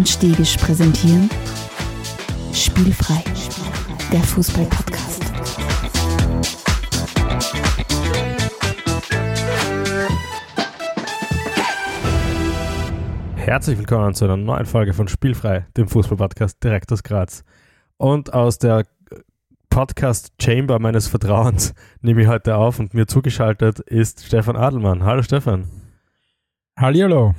und Stegisch präsentieren Spielfrei, der Fußball-Podcast. Herzlich willkommen zu einer neuen Folge von Spielfrei, dem Fußball-Podcast direkt aus Graz. Und aus der Podcast-Chamber meines Vertrauens nehme ich heute auf und mir zugeschaltet ist Stefan Adelmann. Hallo Stefan. Hallihallo.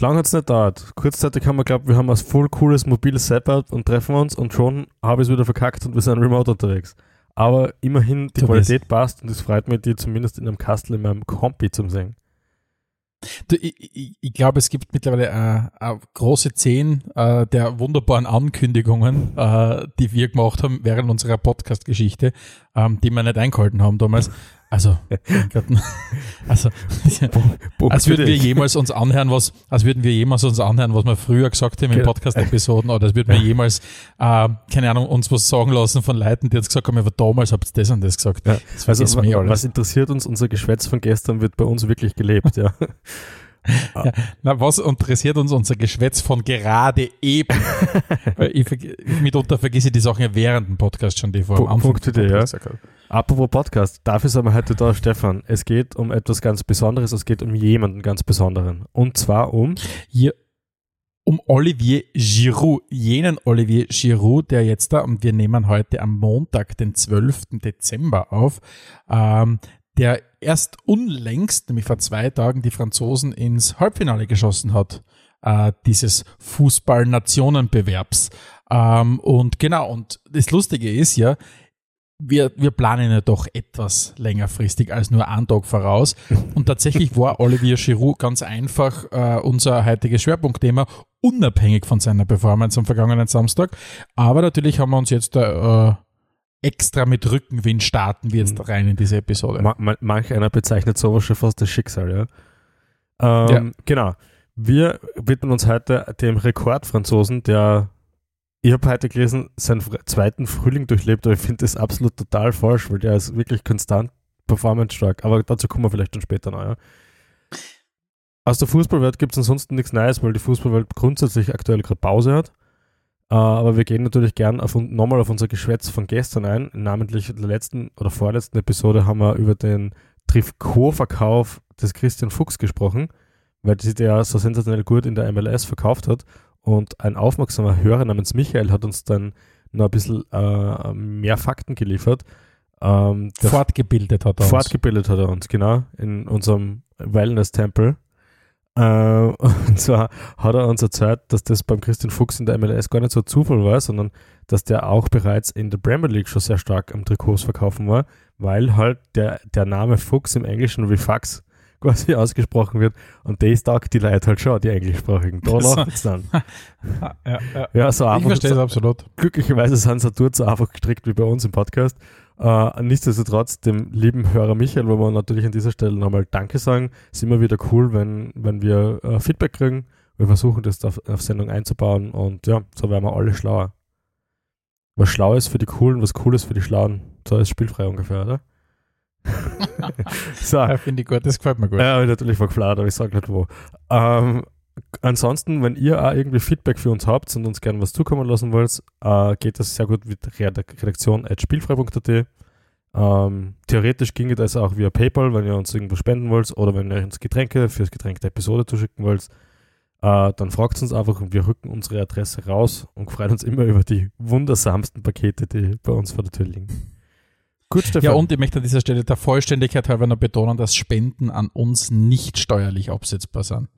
Lang hat es nicht dauert. Kurzzeitig haben wir glaubt, wir haben ein voll cooles mobiles Setup und treffen uns und schon habe ich es wieder verkackt und wir sind remote unterwegs. Aber immerhin, die Du Qualität passt und es freut mich, die zumindest in einem Kastel in meinem Kompi zu sehen. Du, ich, ich, ich glaube, es gibt mittlerweile äh, äh, große zehn äh, der wunderbaren Ankündigungen, äh, die wir gemacht haben während unserer Podcast-Geschichte, ähm, die wir nicht eingehalten haben damals. Also, also Punkt als würden wir jemals uns anhören, was, als würden wir jemals uns anhören, was wir früher gesagt haben in. Podcast-Episoden, oder als würden wir jemals, äh, keine Ahnung, uns was sagen lassen von Leuten, die jetzt gesagt haben, aber damals habt ihr das und das gesagt. Ja. Das Also, was interessiert uns? Unser Geschwätz von gestern wird bei uns wirklich gelebt, ja. Na, was interessiert uns unser Geschwätz von gerade eben? Ich, mitunter vergesse ich die Sachen ja während dem Podcast schon, die vor am Anfang Punkt gesagt habe. Apropos Podcast, dafür sind wir heute da, Stefan. Es geht um etwas ganz Besonderes, es geht um jemanden ganz Besonderen. Und zwar um Hier um Olivier Giroud, jenen Olivier Giroud, der jetzt da, und wir nehmen heute am Montag, den 12. Dezember auf, ähm, der erst unlängst, nämlich vor zwei Tagen, die Franzosen ins Halbfinale geschossen hat, äh, dieses Fußball-Nationenbewerbs. Ähm, und genau, und das Lustige ist ja, wir, wir planen ja doch etwas längerfristig als nur einen Tag voraus. Und tatsächlich war Olivier Giroud ganz einfach äh, unser heutiges Schwerpunktthema, unabhängig von seiner Performance am vergangenen Samstag. Aber natürlich haben wir uns jetzt äh, extra mit Rückenwind starten wir jetzt rein in diese Episode. Ma ma manch einer bezeichnet sowas schon fast das Schicksal, ja. Ähm, Genau. Wir widmen uns heute dem Rekordfranzosen, der, ich habe heute gelesen, seinen zweiten Frühling durchlebt, aber ich finde das absolut total falsch, weil der ist wirklich konstant performance-stark. Aber dazu kommen wir vielleicht dann später noch, ja. Aus der Fußballwelt gibt es ansonsten nichts Neues, weil die Fußballwelt grundsätzlich aktuell gerade Pause hat. Äh, aber wir gehen natürlich gern auf, nochmal auf unser Geschwätz von gestern ein. Namentlich in der letzten oder vorletzten Episode haben wir über den Trikotverkauf des Christian Fuchs gesprochen, weil sie der so sensationell gut in der MLS verkauft hat. Und ein aufmerksamer Hörer namens Michael hat uns dann noch ein bisschen äh, mehr Fakten geliefert. Ähm, der Fortgebildet hat er uns. Fortgebildet hat er uns, genau, in unserem Wellness-Tempel. Äh, und zwar hat er uns erzählt, dass das beim Christian Fuchs in der MLS gar nicht so Zufall war, sondern dass der auch bereits in der Premier League schon sehr stark am Trikots verkaufen war, weil halt der, der Name Fuchs im Englischen wie Fax quasi ausgesprochen wird und das taugt die Leute halt schon, die englischsprachigen. Da lacht es dann. Ja, ja. Ja, so Ich einfach. verstehe es absolut. Glücklicherweise sind sie dort so einfach gestrickt wie bei uns im Podcast. Äh, nichtsdestotrotz, dem lieben Hörer Michael, wo wir natürlich an dieser Stelle nochmal Danke sagen, ist immer wieder cool, wenn, wenn wir äh, Feedback kriegen. Wir versuchen das auf, auf Sendung einzubauen und ja, so werden wir alle schlauer. Was schlau ist für die Coolen, was cool ist für die Schlauen. So ist spielfrei ungefähr, oder? so, Ja, finde ich gut, das gefällt mir gut. ja, natürlich verkfladert, aber ich sage nicht wo. Ähm, ansonsten, wenn ihr auch irgendwie Feedback für uns habt und uns gerne was zukommen lassen wollt, äh, geht das sehr gut mit redaktion.spielfrei.at. Ähm, theoretisch ginge das auch via PayPal, wenn ihr uns irgendwo spenden wollt oder wenn ihr uns Getränke fürs Getränk der Episode zuschicken wollt. Äh, dann fragt uns einfach und wir rücken unsere Adresse raus und freuen uns immer über die wundersamsten Pakete, die bei uns vor der Tür liegen. Gut, Stefan. Ja, und ich möchte an dieser Stelle der Vollständigkeit halber noch betonen, dass Spenden an uns nicht steuerlich absetzbar sind.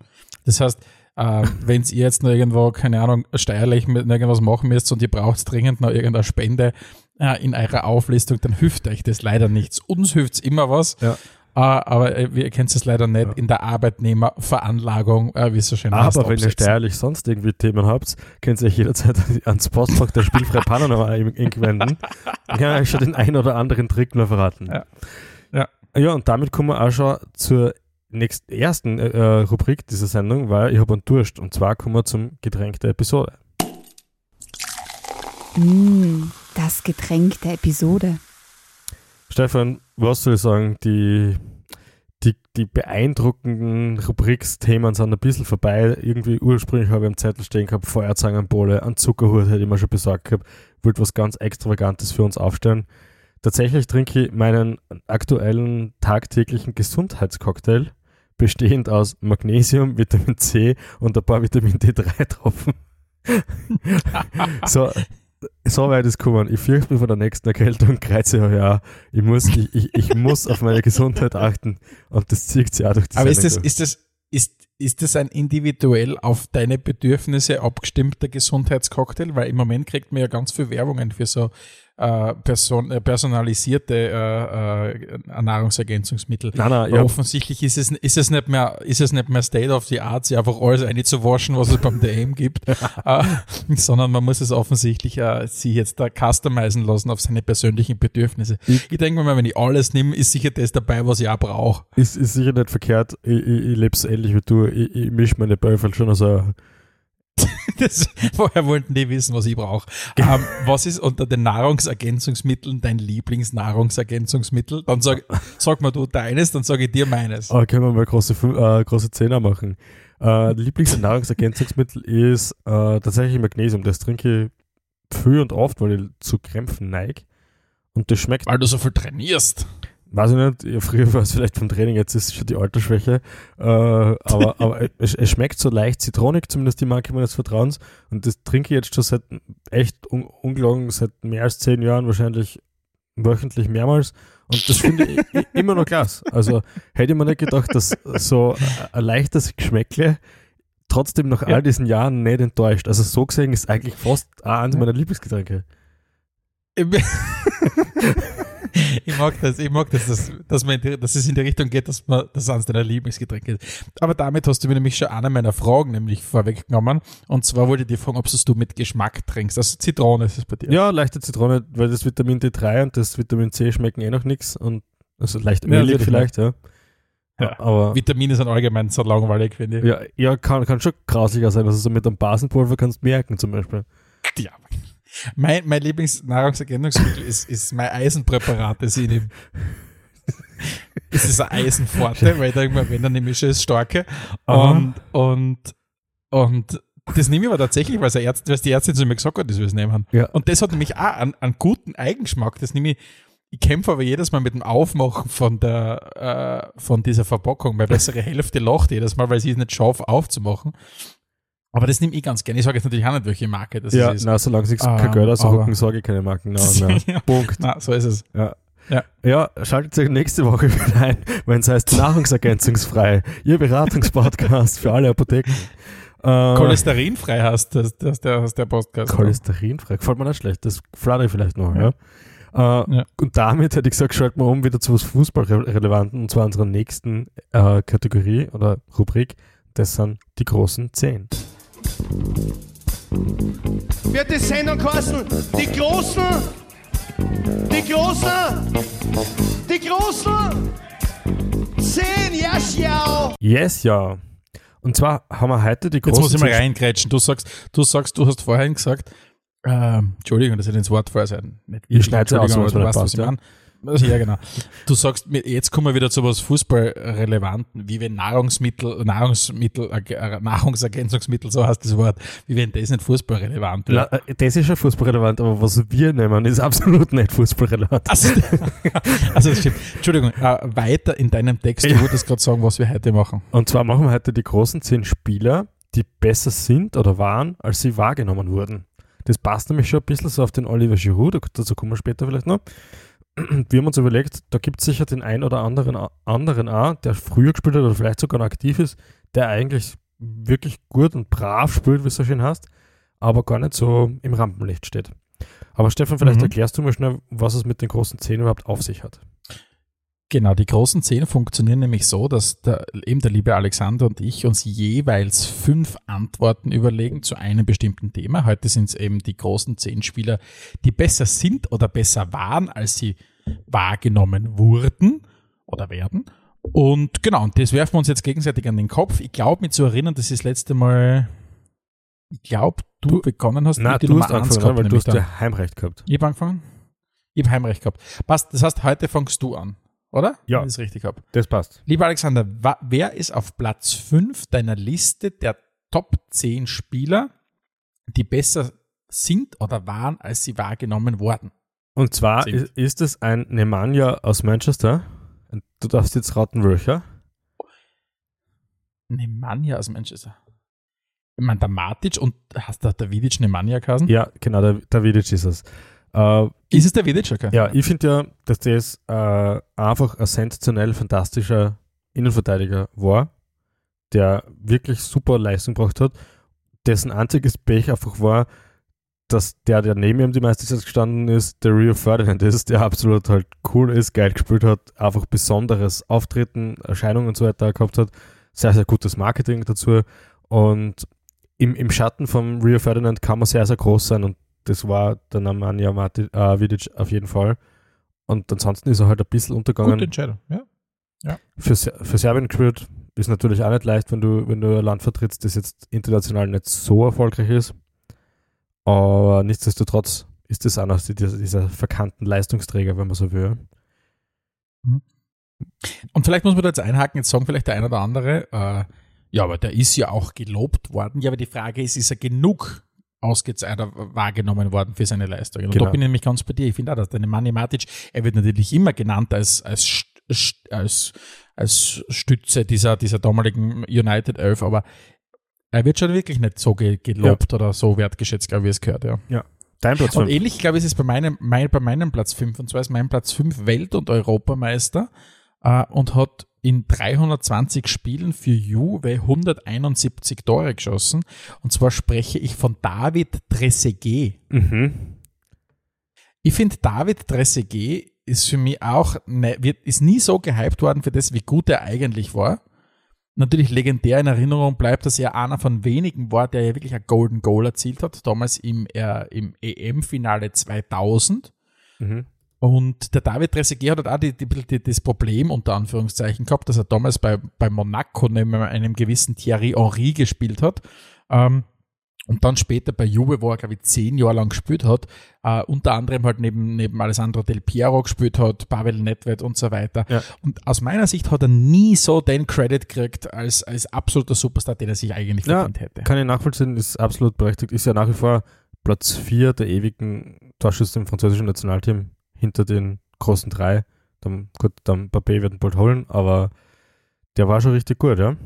Das heißt, äh, wenn ihr jetzt noch irgendwo, keine Ahnung, steuerlich mit irgendwas machen müsst und ihr braucht dringend noch irgendeine Spende äh, in eurer Auflistung, dann hilft euch das leider nichts. Uns hilft immer was, Ja. äh, aber äh, wir kennt es leider nicht Ja. in der Arbeitnehmerveranlagung, äh, wie es so schön heißt. Aber wenn ihr steuerlich sonst irgendwie Themen habt, könnt ihr euch jederzeit ans Postfach der Spielfrei Panama wenden. Ich kann euch schon den einen oder anderen Trick nur verraten. Ja. Ja. Ja, und damit kommen wir auch schon zur nächsten, ersten äh, äh, Rubrik dieser Sendung, weil ich habe einen Durst. Und zwar kommen wir zum Getränk der Episode. Mm, das Getränk der Episode. Stefan, was soll ich sagen, die, die, die beeindruckenden Rubriksthemen sind ein bisschen vorbei. Irgendwie ursprünglich habe ich am Zettel stehen gehabt, Feuerzangenbowle, einen Zuckerhut hätte ich mir schon besorgt gehabt, wollte was ganz Extravagantes für uns aufstellen. Tatsächlich trinke ich meinen aktuellen tagtäglichen Gesundheitscocktail, bestehend aus Magnesium, Vitamin C und ein paar Vitamin D3-Tropfen. so, so weit ist gekommen. Ich fürchte mich vor der nächsten Erkältung, kreuze ich ja. Ich muss, ich, ich, ich muss auf meine Gesundheit achten und das zieht sich auch durch die Aber ist das, ist das, ist, ist das ein individuell auf deine Bedürfnisse abgestimmter Gesundheitscocktail? Weil im Moment kriegt man ja ganz viel Werbungen für so äh, person äh, personalisierte äh, äh, Nahrungsergänzungsmittel. Nein, nein, ja. Offensichtlich ist es, ist, es nicht mehr, ist es nicht mehr State of the Art, sich einfach alles einzuwaschen, was es beim DM gibt, äh, sondern man muss es offensichtlich äh, sich jetzt da customizen lassen auf seine persönlichen Bedürfnisse. Ich, ich denke mal, wenn ich alles nehme, ist sicher das dabei, was ich auch brauche. Ist, ist sicher nicht verkehrt. Ich, ich, ich lebe es ähnlich wie du. Ich, ich mische meine Bäufel schon so das, vorher wollten die wissen, was ich brauche. Ähm, was ist unter den Nahrungsergänzungsmitteln dein Lieblingsnahrungsergänzungsmittel? Dann sag, sag mal du deines, dann sage ich dir meines. Oh, können wir mal große, äh, große Zehner machen. Äh, Lieblingsnahrungsergänzungsmittel ist äh, tatsächlich Magnesium. Das trinke ich früh und oft, weil ich zu Krämpfen neige. Und das schmeckt. Weil du so viel trainierst weiß ich nicht, ja, früher war es vielleicht vom Training, jetzt ist es schon die Altersschwäche, äh, aber, aber es, es, schmeckt so leicht zitronig, zumindest die Marke meines Vertrauens und das trinke ich jetzt schon seit echt un ungelogen, seit mehr als zehn Jahren wahrscheinlich wöchentlich mehrmals und das finde ich immer noch klasse. Also hätte ich mir nicht gedacht, dass so ein leichtes Geschmäckle trotzdem nach all diesen Jahren nicht enttäuscht. Also so gesehen ist eigentlich fast eines meiner Lieblingsgetränke. ich mag das, ich mag das, dass, dass, man die, dass es in die Richtung geht, dass man das eines deiner Lieblingsgetränke ist. Aber damit hast du mir nämlich schon eine meiner Fragen nämlich vorweggenommen. Und zwar wollte ich dir fragen, ob du mit Geschmack trinkst. Also Zitrone ist es bei dir. Ja, leichte Zitrone, weil das Vitamin D3 und das Vitamin C schmecken eh noch nichts. Und also leicht ölig ja, vielleicht, ja. Ja, aber Vitamine sind allgemein so langweilig, finde ich. Ja, ja kann, kann schon grauslicher sein. Also so mit einem Basenpulver kannst du merken zum Beispiel. Ja, mein, mein Lieblingsnahrungsergänzungsmittel ist, ist mein Eisenpräparat, das ich nehme. Das ist eine Eisenforte, weil da irgendwann, wenn dann nehme ich schon das Starke. Und, und, und das nehme ich aber tatsächlich, weil, Ärzt, weil die Ärztin zu mir gesagt hat, dass wir es nehmen. Ja. Und das hat nämlich auch einen, einen guten Eigenschmack. Das nehme ich, ich kämpfe aber jedes Mal mit dem Aufmachen von der, äh, von dieser Verpackung. Meine bessere Hälfte lacht jedes Mal, weil sie es nicht schafft aufzumachen. Aber das nehme ich ganz gerne. Ich sage jetzt natürlich auch nicht, welche Marke das ja, ist. Ja, solange sich kein Geld ausrucken, sage ich keine Marken. No, no. Punkt. Na, so ist es. Ja. Ja. ja, schaltet euch nächste Woche wieder ein, wenn es heißt Nahrungsergänzungsfrei, Ihr Beratungspodcast für alle Apotheken. Äh, Cholesterinfrei heißt das, das, der, der Podcast. Cholesterinfrei, gefällt mir nicht schlecht, das flatter ich vielleicht noch. Ja. ja. Äh, ja. Und damit hätte ich gesagt, schalten wir um wieder zu was Fußballrelevanten und zwar unserer nächsten äh, Kategorie oder Rubrik. Das sind die großen Zehn. Wird die Sendung kosten? Die Großen, die Großen, die Großen, zehn, yes, ja. Yes, ja. Und zwar haben wir heute die großen. Jetzt muss ich mal reingrätschen. Du sagst, du sagst, du hast vorhin gesagt, äh, Entschuldigung, das hätte ins Wort vorher sein. Nicht ich schneide es aus, was du weißt, was ich meine. Ja, genau. Du sagst, jetzt kommen wir wieder zu was Fußballrelevanten, wie wenn Nahrungsmittel, Nahrungsmittel, äh, Nahrungsergänzungsmittel, so heißt das Wort, wie wenn das nicht fußballrelevant wäre. Äh, das ist schon fußballrelevant, aber was wir nehmen, ist absolut nicht fußballrelevant. Also, also das stimmt. Entschuldigung, äh, weiter in deinem Text, du wolltest gerade sagen, was wir heute machen. Und zwar machen wir heute die großen zehn Spieler, die besser sind oder waren, als sie wahrgenommen wurden. Das passt nämlich schon ein bisschen so auf den Oliver Giroud, dazu kommen wir später vielleicht noch wir haben uns überlegt, da gibt es sicher den einen oder anderen, anderen auch, der früher gespielt hat oder vielleicht sogar noch aktiv ist, der eigentlich wirklich gut und brav spielt, wie es so schön heißt, aber gar nicht so im Rampenlicht steht. Aber Stefan, vielleicht mhm. erklärst du mal schnell, was es mit den großen Zehn überhaupt auf sich hat. Genau, die großen zehn funktionieren nämlich so, dass der, eben der liebe Alexander und ich uns jeweils fünf Antworten überlegen zu einem bestimmten Thema. Heute sind es eben die großen zehn Spieler, die besser sind oder besser waren, als sie wahrgenommen wurden oder werden. Und genau, und das werfen wir uns jetzt gegenseitig an den Kopf. Ich glaube, mich zu erinnern, dass ich das letzte Mal, ich glaube, du, du, begonnen hast nein, du Nummer hast angefangen, gehabt, weil du hast ja Heimrecht gehabt. Ich habe angefangen? Ich habe Heimrecht gehabt. Passt, das heißt, heute fangst du an. Oder? Ja. Wenn ich es richtig habe. Das passt. Lieber Alexander, wer ist auf Platz 5 deiner Liste der Top 10 Spieler, die besser sind oder waren, als sie wahrgenommen wurden? Und zwar Sind. ist, es ein Nemanja aus Manchester. Du darfst jetzt raten, welcher. Nemanja aus Manchester. Ich meine, der Matic und hast du der Vidic Nemanja geheißen? Ja, genau, der, der Vidic ist es. Äh, Ist es der Vidic? Ja, ich finde ja, dass das äh, einfach ein sensationell fantastischer Innenverteidiger war, der wirklich super Leistung gebracht hat, dessen einziges Pech einfach war, dass der, der neben ihm die meiste Zeit gestanden ist, der Rio Ferdinand ist, der absolut halt cool ist, geil gespielt hat, einfach besonderes Auftreten, Erscheinungen und so weiter gehabt hat, sehr, sehr gutes Marketing dazu und im, im Schatten vom Rio Ferdinand kann man sehr, sehr groß sein und das war der Nemanja Mati- äh, Vidic auf jeden Fall. Und ansonsten ist er halt ein bisschen untergegangen. Gute Entscheidung. Ja. Für, Ser- für Serbien gespielt ist natürlich auch nicht leicht, wenn du, wenn du ein Land vertrittst, das jetzt international nicht so erfolgreich ist. Aber nichtsdestotrotz ist das einer dieser, dieser verkannten Leistungsträger, wenn man so will. Und vielleicht muss man da jetzt einhaken, jetzt sagen vielleicht der eine oder andere, äh, ja, aber der ist ja auch gelobt worden. Ja, aber die Frage ist, ist er genug ausgezeichnet wahrgenommen worden für seine Leistungen? Und Genau. da bin ich nämlich ganz bei dir. Ich finde auch, dass der Nemanja Matic, er wird natürlich immer genannt als, als, als, als Stütze dieser, dieser damaligen United Elf, aber er wird schon wirklich nicht so ge gelobt oder so wertgeschätzt, glaube ich, wie es gehört, ja. Dein Platz Und 5. ähnlich, glaube ich, ist es bei meinem, mein, bei meinem Platz 5. Und zwar ist mein Platz 5 Welt- und Europameister äh, und hat in 320 Spielen für Juve 171 Tore geschossen. Und zwar spreche ich von David Trezeguet. Mhm. Ich finde, David Trezeguet ist für mich auch, ne, wird, ist nie so gehypt worden für das, wie gut er eigentlich war. Natürlich legendär in Erinnerung bleibt, dass er einer von wenigen war, der ja wirklich ein Golden Goal erzielt hat, damals im, äh, im EM-Finale 2000. Mhm. Und der David Trezeguet hat halt auch die, die, das Problem unter Anführungszeichen gehabt, dass er damals bei, bei Monaco neben einem gewissen Thierry Henry gespielt hat. Ähm, und dann später bei Juve, wo er, glaube ich, zehn Jahre lang gespielt hat, äh, unter anderem halt neben, neben Alessandro Del Piero gespielt hat, Pavel Nedved und so weiter. Ja. Und aus meiner Sicht hat er nie so den Credit gekriegt als, als absoluter Superstar, den er sich eigentlich Ja, verdient hätte. Kann ich nachvollziehen, ist absolut berechtigt. Ist ja nach wie vor Platz 4 der ewigen Torschüsse im französischen Nationalteam hinter den großen drei. Dann, gut, dann Papé wird ihn bald holen, aber der war schon richtig gut, ja.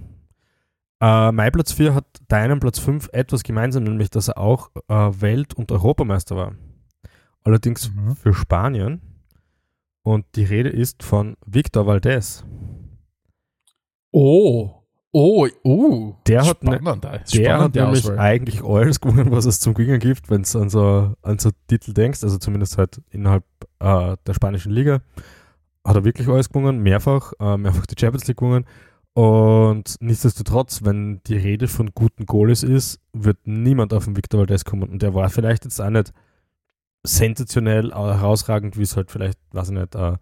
Äh, mein Platz 4 hat deinem Platz 5 etwas gemeinsam, nämlich dass er auch äh, Welt- und Europameister war. Allerdings Mhm. für Spanien. Und die Rede ist von Victor Valdez. Oh, oh, oh. Der hat ne- Spannend, äh, Der hat nämlich Auswahl. eigentlich alles gewonnen, was es zum Gewinnen gibt, wenn du an so, an so Titel denkst, also zumindest halt innerhalb äh, der spanischen Liga. Hat er wirklich alles gewonnen, mehrfach, äh, mehrfach die Champions League gewonnen. Und nichtsdestotrotz, wenn die Rede von guten Goalies ist, wird niemand auf den Victor Valdez kommen. Und der war vielleicht jetzt auch nicht sensationell, herausragend, wie es halt vielleicht, weiß ich nicht, äh,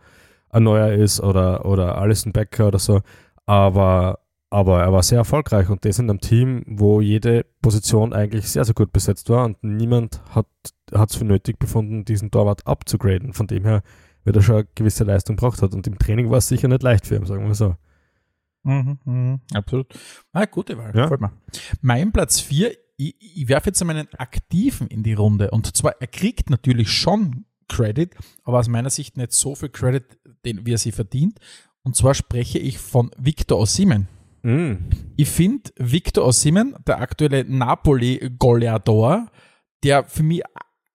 ein Neuer ist oder, oder Alison Becker oder so. Aber aber er war sehr erfolgreich und das in einem Team, wo jede Position eigentlich sehr, sehr gut besetzt war und niemand hat es für nötig befunden, diesen Torwart abzugraden. Von dem her wird er schon eine gewisse Leistung gebracht hat und im Training war es sicher nicht leicht für ihn, sagen wir so. Mhm, mhm, absolut. Ah, gute Wahl. Ja. Mir. Mein Platz 4, ich, ich werfe jetzt einmal einen Aktiven in die Runde. Und zwar, er kriegt natürlich schon Credit, aber aus meiner Sicht nicht so viel Credit, den, wie er sie verdient. Und zwar spreche ich von Victor Osimhen. Mm. Ich finde Victor Osimhen, der aktuelle Napoli-Goleador, der für mich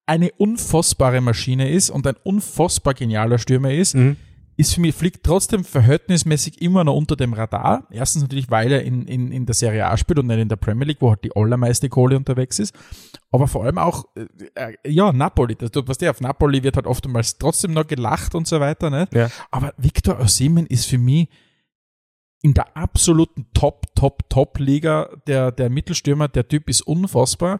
eine unfassbare Maschine ist und ein unfassbar genialer Stürmer ist, Mhm. ist für mich, fliegt trotzdem verhältnismäßig immer noch unter dem Radar. Erstens natürlich, weil er in, in, in der Serie A spielt und nicht in der Premier League, wo halt die allermeiste Kohle unterwegs ist. Aber vor allem auch, äh, äh, ja, Napoli. Das, du, was der auf Napoli wird halt oftmals trotzdem noch gelacht und so weiter, ne? Ja. Aber Victor Osimhen ist für mich in der absoluten Top, Top, Top-Liga der, der Mittelstürmer. Der Typ ist unfassbar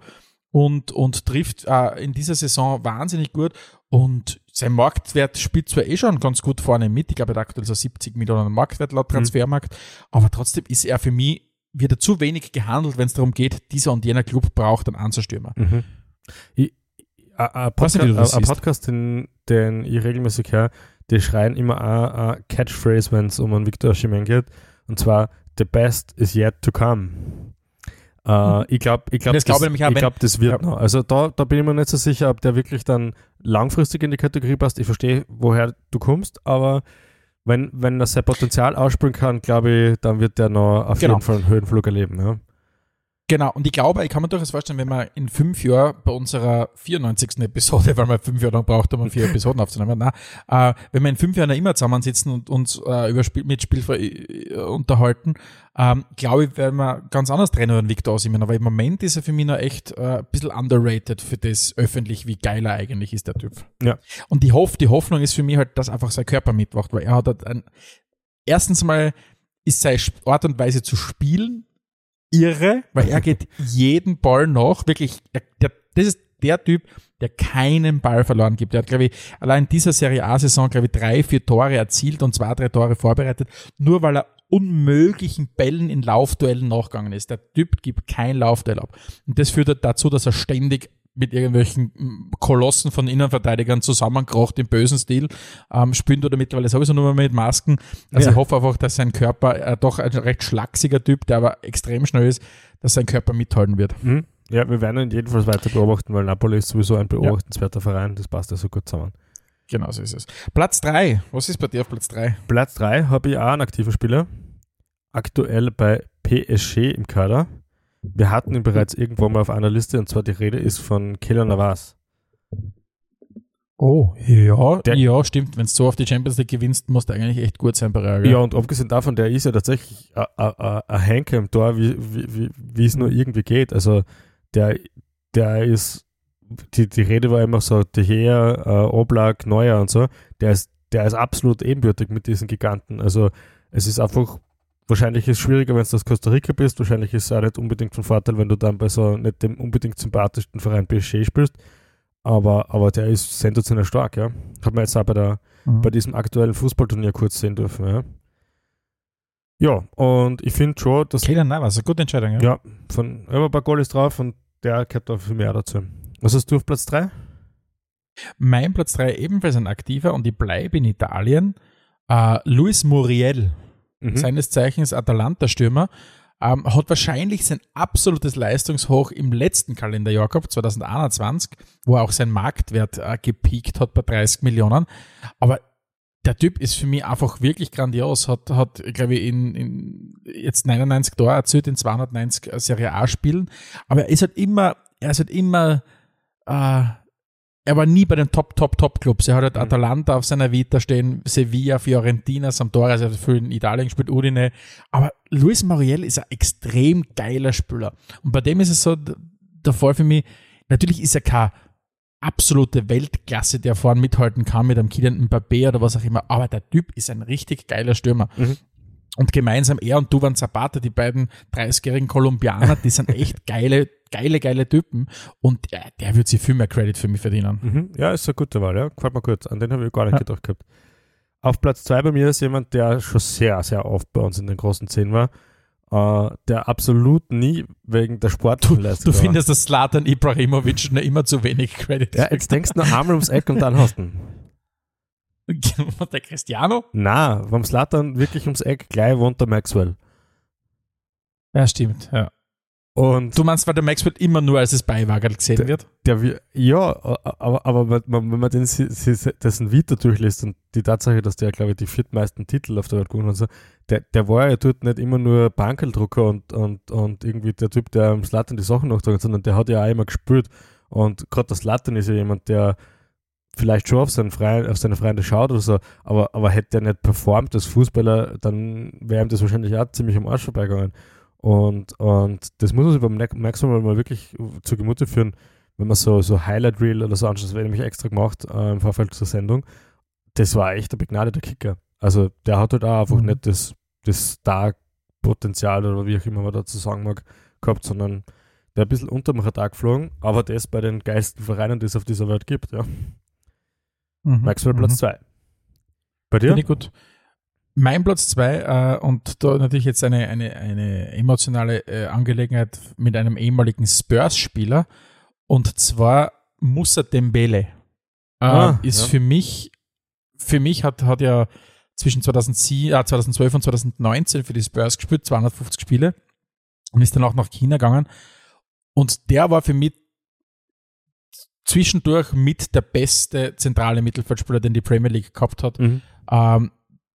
und, und trifft äh, in dieser Saison wahnsinnig gut. Und sein Marktwert spielt zwar eh schon ganz gut vorne mit. Ich glaube, er hat aktuell so 70 Millionen Marktwert laut Transfermarkt. Aber trotzdem ist er für mich wieder zu wenig gehandelt, wenn es darum geht, dieser und jener Club braucht einen Anzustürmer. Mhm. Ich, du Podcast. Podcast den, den ich regelmäßig höre, die schreien immer eine Catchphrase, wenn es um einen Victor Osimhen geht. Und zwar, the best is yet to come. Uh, ich glaube, ich glaub, das, das, glaub ich glaub, das wird ja. noch. Also da, da bin ich mir nicht so sicher, ob der wirklich dann langfristig in die Kategorie passt. Ich verstehe, woher du kommst, aber wenn, wenn er sein Potenzial ausspringen kann, glaube ich, dann wird der noch auf Genau. jeden Fall einen Höhenflug erleben. Ja. Genau, und ich glaube, ich kann mir durchaus vorstellen, wenn wir in fünf Jahren bei unserer 94. Episode, weil wir fünf Jahre lang braucht, um vier Episoden aufzunehmen, na, äh, wenn wir in fünf Jahren immer zusammensitzen und uns äh, über Spiel, mit Spielfrei äh, unterhalten, ähm, glaube ich, werden wir ganz anders trennen den Victor Osimhen. Aber im Moment ist er für mich noch echt äh, ein bisschen underrated für das öffentlich, wie geil er eigentlich ist, der Typ. Ja. Und die, Hoff, die Hoffnung ist für mich halt, dass einfach sein Körper mitmacht, weil er hat halt ein, erstens mal ist seine Art und Weise zu spielen irre, weil er geht jeden Ball nach. Wirklich, er, der, das ist der Typ, der keinen Ball verloren gibt. Er hat, glaube ich, allein dieser Serie A-Saison, glaube ich, drei, vier Tore erzielt und zwei, drei Tore vorbereitet, nur weil er unmöglichen Bällen in Laufduellen nachgegangen ist. Der Typ gibt kein Laufduell ab. Und das führt dazu, dass er ständig mit irgendwelchen Kolossen von Innenverteidigern zusammenkrocht im bösen Stil, ähm, spielt oder mittlerweile sowieso nur mehr mit Masken. Also Ja. ich hoffe einfach, dass sein Körper, äh, doch ein recht schlachsiger Typ, der aber extrem schnell ist, dass sein Körper mithalten wird. Mhm. ja, wir werden ihn jedenfalls weiter beobachten, weil Napoli ist sowieso ein beobachtenswerter Verein. Das passt ja so gut zusammen. Genau so ist es. Platz drei. Was ist bei dir auf Platz drei? Platz 3 habe ich auch einen aktiven Spieler. Aktuell bei PSG im Kader. Wir hatten ihn bereits irgendwo mal auf einer Liste und zwar die Rede ist von Keylor Navas. Oh, ja, Der- ja, stimmt. Wenn du so auf die Champions League gewinnst, musst du eigentlich echt gut sein bei Real. Ja, und abgesehen davon, der ist ja tatsächlich ein- Henker im Tor, wie, wie es nur irgendwie geht. Also der, der ist, die, die Rede war immer so, De Gea, äh, Oblak, Neuer und so, der ist, der ist absolut ebenbürtig mit diesen Giganten. Also es ist einfach, wahrscheinlich ist es schwieriger, wenn du aus Costa Rica bist, wahrscheinlich ist es auch nicht unbedingt von Vorteil, wenn du dann bei so nicht dem unbedingt sympathischsten Verein PSG spielst. Aber, aber der ist sensationell stark, ja. Hat man jetzt auch bei der, Mhm. bei diesem aktuellen Fußballturnier kurz sehen dürfen. Ja, ja und ich finde schon, dass Keylor Navas, eine gute Entscheidung, ja. ja, von ja, ein paar Goalies drauf und der gehört da viel mehr dazu. Was hast du auf Platz 3? Mein Platz 3 ebenfalls ein aktiver und ich bleibe in Italien. Äh, Luis Muriel, Mhm. seines Zeichens Atalanta-Stürmer, ähm, hat wahrscheinlich sein absolutes Leistungshoch im letzten Kalenderjahr gehabt, 2021, wo auch sein Marktwert äh, gepiekt hat bei 30 Millionen. Aber der Typ ist für mich einfach wirklich grandios. Hat, hat glaube ich, in, in jetzt 99 Tore erzielt in 290 Serie A-Spielen. Aber er ist halt immer, er ist halt immer, äh, er war nie bei den Top, Top, Top Clubs. Er hat halt Mhm. Atalanta auf seiner Vita stehen, Sevilla, Fiorentina, Sampdoria, also er hat viel in Italien gespielt, Udine. Aber Luis Mariel ist ein extrem geiler Spieler. Und bei dem ist es so der Fall für mich, natürlich ist er kein absolute Weltklasse, der vorne mithalten kann mit einem Kylian Mbappé oder was auch immer, aber der Typ ist ein richtig geiler Stürmer. Mhm. Und gemeinsam er und Duvan Zapata, die beiden 30-jährigen Kolumbianer, die sind echt geile, geile, geile Typen. Und der, der wird sich viel mehr Credit für mich verdienen. Mhm. Ja, ist eine gute Wahl, ja. Gefällt mir gut. An den habe ich gar nicht Ja. gedacht gehabt. Auf Platz 2 bei mir ist jemand, der schon sehr, sehr oft bei uns in den großen Zehn war. Äh, der absolut nie wegen der Sportleistung Du war. findest, dass Slatan Ibrahimovic noch immer zu wenig Credit Ja, jetzt denkst du noch einmal ums Eck und dann hast du ihn. Der Cristiano? Na, beim Slattern wirklich ums Eck, gleich wohnt der Maxwell. Ja, stimmt. Ja. Und Du meinst, weil der Maxwell immer nur als das Beiwagerl gesehen wird? der, ja, aber, aber wenn man, den, dessen Vita durchliest und die Tatsache, dass der, glaube ich, die viertmeisten Titel auf der Welt gewonnen hat, so, der, der war ja dort nicht immer nur Bankeldrucker und, und, und irgendwie der Typ, der am Slattern die Sachen nachtragt, sondern der hat ja auch immer gespürt. Und gerade der Slattern ist ja jemand, der vielleicht schon auf, seinen Freien, auf seine Freunde schaut oder so, aber, aber hätte er nicht performt als Fußballer, dann wäre ihm das wahrscheinlich auch ziemlich am Arsch vorbeigegangen. Und, und das muss man sich beim Ne- Maximum mal wirklich zu Gemüte führen, wenn man so, so Highlight Reel oder so anschaut, das wäre nämlich extra gemacht äh, im Vorfeld zur Sendung. Das war echt ein begnadeter Kicker. Also der hat halt auch einfach Mhm. nicht das, das Star-Potenzial oder wie auch immer man dazu sagen mag, gehabt, sondern der ein bisschen unter dem Radar geflogen, aber das bei den geilsten Vereinen, die es auf dieser Welt gibt. Ja. Mhm. Maxwell Platz Mhm. 2. Bei dir? Finde ich gut. Mein Platz zwei äh, und da natürlich jetzt eine, eine, eine emotionale äh, Angelegenheit mit einem ehemaligen Spurs-Spieler und zwar Musa Dembele. Äh, Ah, ist ja. für mich für mich hat, hat ja zwischen 2010, äh, 2012 und 2019 für die Spurs gespielt, 250 Spiele und ist dann auch nach China gegangen. Und der war für mich zwischendurch mit der beste zentrale Mittelfeldspieler, den die Premier League gehabt hat. Mhm. Ähm,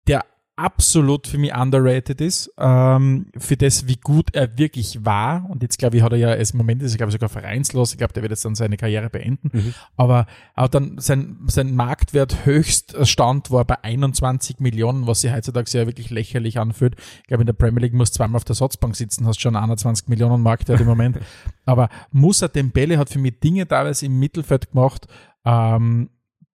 der absolut für mich underrated ist, ähm, für das, wie gut er wirklich war. Und jetzt glaube ich, hat er ja, im Moment ist er glaube ich sogar vereinslos. Ich glaube, der wird jetzt dann seine Karriere beenden. Mhm. Aber auch dann sein, sein Marktwert Höchststand war bei 21 Millionen, was sich heutzutage sehr wirklich lächerlich anfühlt. Ich glaube, in der Premier League muss zweimal auf der Satzbank sitzen, hast schon 21 Millionen Marktwert im Moment. Aber Musa Dembele hat für mich Dinge teilweise im Mittelfeld gemacht, ähm,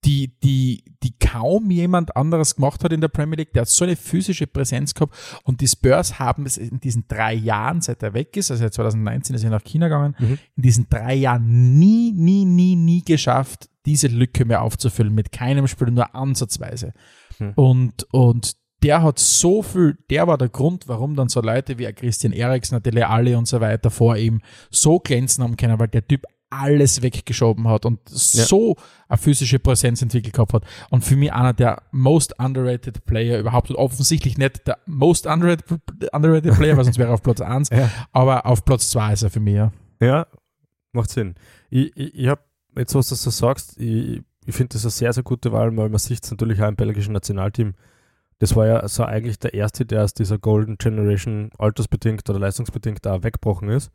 die, die, die kaum jemand anderes gemacht hat in der Premier League. Der hat so eine physische Präsenz gehabt und die Spurs haben es in diesen drei Jahren, seit er weg ist, also 2019 ist er nach China gegangen, Mhm. in diesen drei Jahren nie, nie, nie, nie geschafft, diese Lücke mehr aufzufüllen mit keinem Spieler, nur ansatzweise. Mhm. Und, und der hat so viel, der war der Grund, warum dann so Leute wie Christian Eriksen, Dele Alli und so weiter vor ihm so glänzen haben können, weil der Typ alles weggeschoben hat und so eine physische Präsenz entwickelt gehabt hat. Und für mich einer der most underrated Player überhaupt. Und offensichtlich nicht der most underrated, underrated Player, weil sonst wäre er auf Platz 1. Ja. Aber auf Platz 2 ist er für mich, ja. Ja, macht Sinn. Ich, ich, ich habe, jetzt was du so sagst, ich, ich finde das eine sehr, sehr gute Wahl, weil man sieht es natürlich auch im belgischen Nationalteam. Das war ja so eigentlich der erste, der aus dieser Golden Generation altersbedingt oder leistungsbedingt da weggebrochen ist.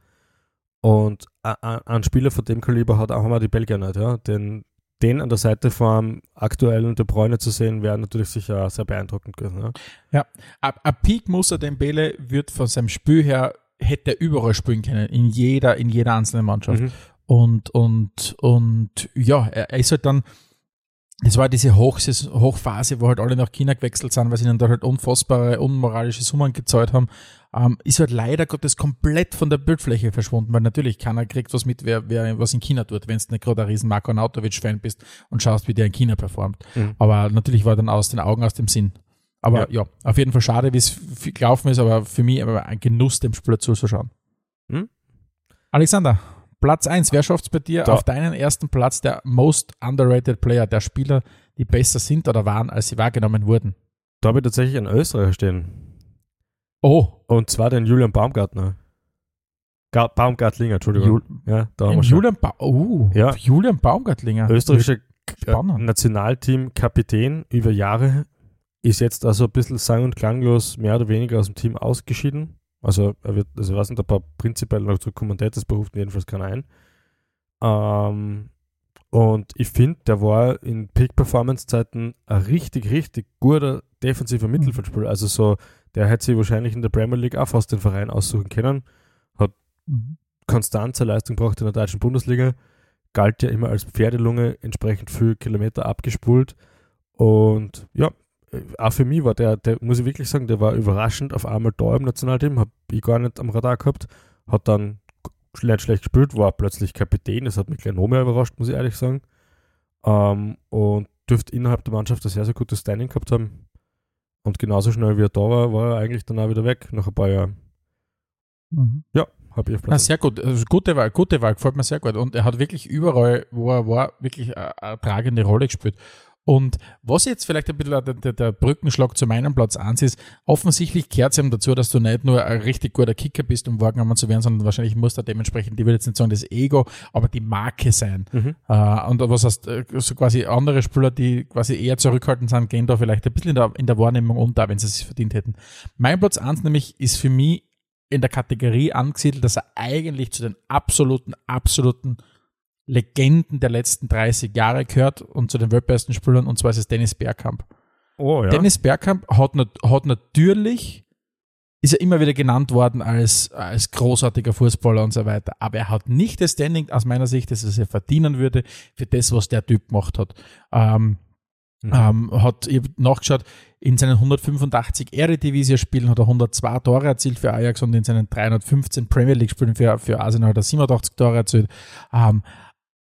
Und ein Spieler von dem Kaliber hat auch mal die Belgier nicht, ja. Den, den an der Seite vom aktuellen De Bruyne zu sehen, wäre natürlich sicher sehr beeindruckend gewesen. Ja. Ein ein Peak Musa Dembele wird von seinem Spiel her, hätte er überall spielen können, in jeder, in jeder einzelnen Mannschaft. Mhm. Und, und, und ja, er, er ist halt dann, das war diese Hochsais- Hochphase, wo halt alle nach China gewechselt sind, weil sie ihnen da halt unfassbare, unmoralische Summen gezahlt haben, ähm, ist halt leider Gottes komplett von der Bildfläche verschwunden, weil natürlich keiner kriegt was mit, wer, wer was in China tut, wenn du nicht gerade ein riesen Marko Nautovic-Fan bist und schaust, wie der in China performt. Mhm. Aber natürlich war dann aus den Augen, aus dem Sinn. Aber ja, auf jeden Fall schade, wie es gelaufen ist, aber für mich aber ein Genuss, dem Spieler zuzuschauen. Hm? Alexander, Platz 1, wer schafft es bei dir Da- auf deinen ersten Platz der most underrated Player, der Spieler, die besser sind oder waren, als sie wahrgenommen wurden? Da habe ich tatsächlich einen Österreicher stehen. Oh, Und zwar den Julian Baumgartner. Ga Baumgartlinger, Entschuldigung. Jul ja, da haben wir schon. Julian, ba uh, Ja. Julian Baumgartlinger. Österreichischer äh, Nationalteam-Kapitän über Jahre ist jetzt also ein bisschen sang- und klanglos mehr oder weniger aus dem Team ausgeschieden. Also er wird, also ich weiß nicht, ob er prinzipiell noch zu Kommandantes beruft, jedenfalls keiner ein. Ähm, und ich finde, der war in Peak-Performance-Zeiten ein richtig, richtig guter defensiver Mittelfeldspieler. Also so, der hätte sich wahrscheinlich in der Premier League auch fast den Verein aussuchen können. Mhm. Konstanze Leistung braucht in der deutschen Bundesliga, galt ja immer als Pferdelunge, entsprechend viel Kilometer abgespult. Und ja, auch für mich war der, der, muss ich wirklich sagen, der war überraschend auf einmal da im Nationalteam, habe ich gar nicht am Radar gehabt, hat dann nicht schlecht gespielt, war plötzlich Kapitän, das hat mich gleich noch mehr überrascht, muss ich ehrlich sagen. Ähm, und dürfte innerhalb der Mannschaft ein sehr, sehr gutes Standing gehabt haben. Und genauso schnell wie er da war, war er eigentlich dann auch wieder weg, nach ein paar Jahren. Mhm. Habe ich auf Na, Platz sehr gut. Also, gute Wahl, gute Wahl, gefällt mir sehr gut. Und er hat wirklich überall, wo er war, wirklich eine, eine tragende Rolle gespielt. Und was jetzt vielleicht ein bisschen der, der, der Brückenschlag zu meinem Platz 1 ist, offensichtlich kehrt es ihm dazu, dass du nicht nur ein richtig guter Kicker bist, um wahrgenommen zu werden, sondern wahrscheinlich muss da dementsprechend, ich will jetzt nicht sagen das Ego, aber die Marke sein. Mhm. Äh, und was heißt, äh, so quasi andere Spieler, die quasi eher zurückhaltend sind, gehen da vielleicht ein bisschen in der, in der Wahrnehmung unter, wenn sie es verdient hätten. Mein Platz 1 nämlich ist für mich in der Kategorie angesiedelt, dass er eigentlich zu den absoluten, absoluten Legenden der letzten 30 Jahre gehört und zu den weltbesten Spielern, und zwar ist es Dennis Bergkamp. Oh ja. Dennis Bergkamp hat, nat hat natürlich, ist er immer wieder genannt worden als, als großartiger Fußballer und so weiter, aber er hat nicht das Standing aus meiner Sicht, dass er es verdienen würde für das, was der Typ gemacht hat. Ähm, Mhm. ähm, hat ich nachgeschaut, in seinen 185 Eredivisie-Spielen hat er 102 Tore erzielt für Ajax und in seinen 315 Premier League-Spielen für, für Arsenal hat er 87 Tore erzielt. Ähm,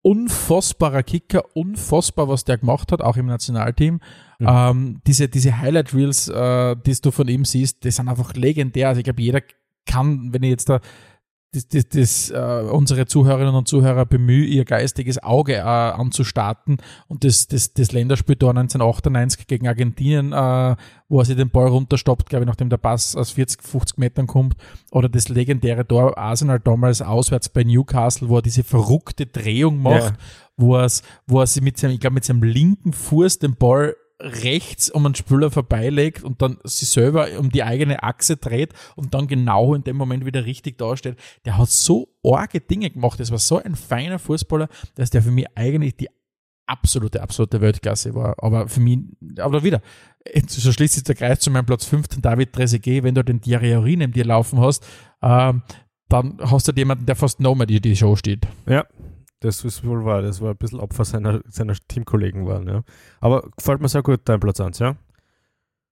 unfassbarer Kicker, unfassbar, was der gemacht hat, auch im Nationalteam. Mhm. Ähm, diese, diese Highlight-Reels, äh, die du von ihm siehst, die sind einfach legendär. Also ich glaube, jeder kann, wenn ich jetzt da das, das, das äh, unsere Zuhörerinnen und Zuhörer bemühe, ihr geistiges Auge äh, anzustarten und das, das, das Länderspiel da 1998 gegen Argentinien, äh, wo er sich den Ball runterstoppt, glaube ich, nachdem der Pass aus 40, 50 Metern kommt, oder das legendäre Tor Arsenal damals auswärts bei Newcastle, wo er diese verrückte Drehung macht, ja. wo, er, wo er sich mit seinem, ich glaube, mit seinem linken Fuß den Ball rechts um einen Spieler vorbeilegt und dann sich selber um die eigene Achse dreht und dann genau in dem Moment wieder richtig dasteht. Der hat so arge Dinge gemacht. Das war so ein feiner Fußballer, dass der für mich eigentlich die absolute, absolute Weltklasse war. Aber für mich, aber wieder, so schließt sich der Kreis zu meinem Platz 15, David Trezeguet, wenn du den Diarrhea neben dir laufen hast, ähm, dann hast du jemanden, der fast noch mehr die, die Show steht. Ja, das ist wohl wahr. Das war ein bisschen Opfer seiner, seiner Teamkollegen waren, ja. Aber gefällt mir sehr gut, dein Platz 1, ja?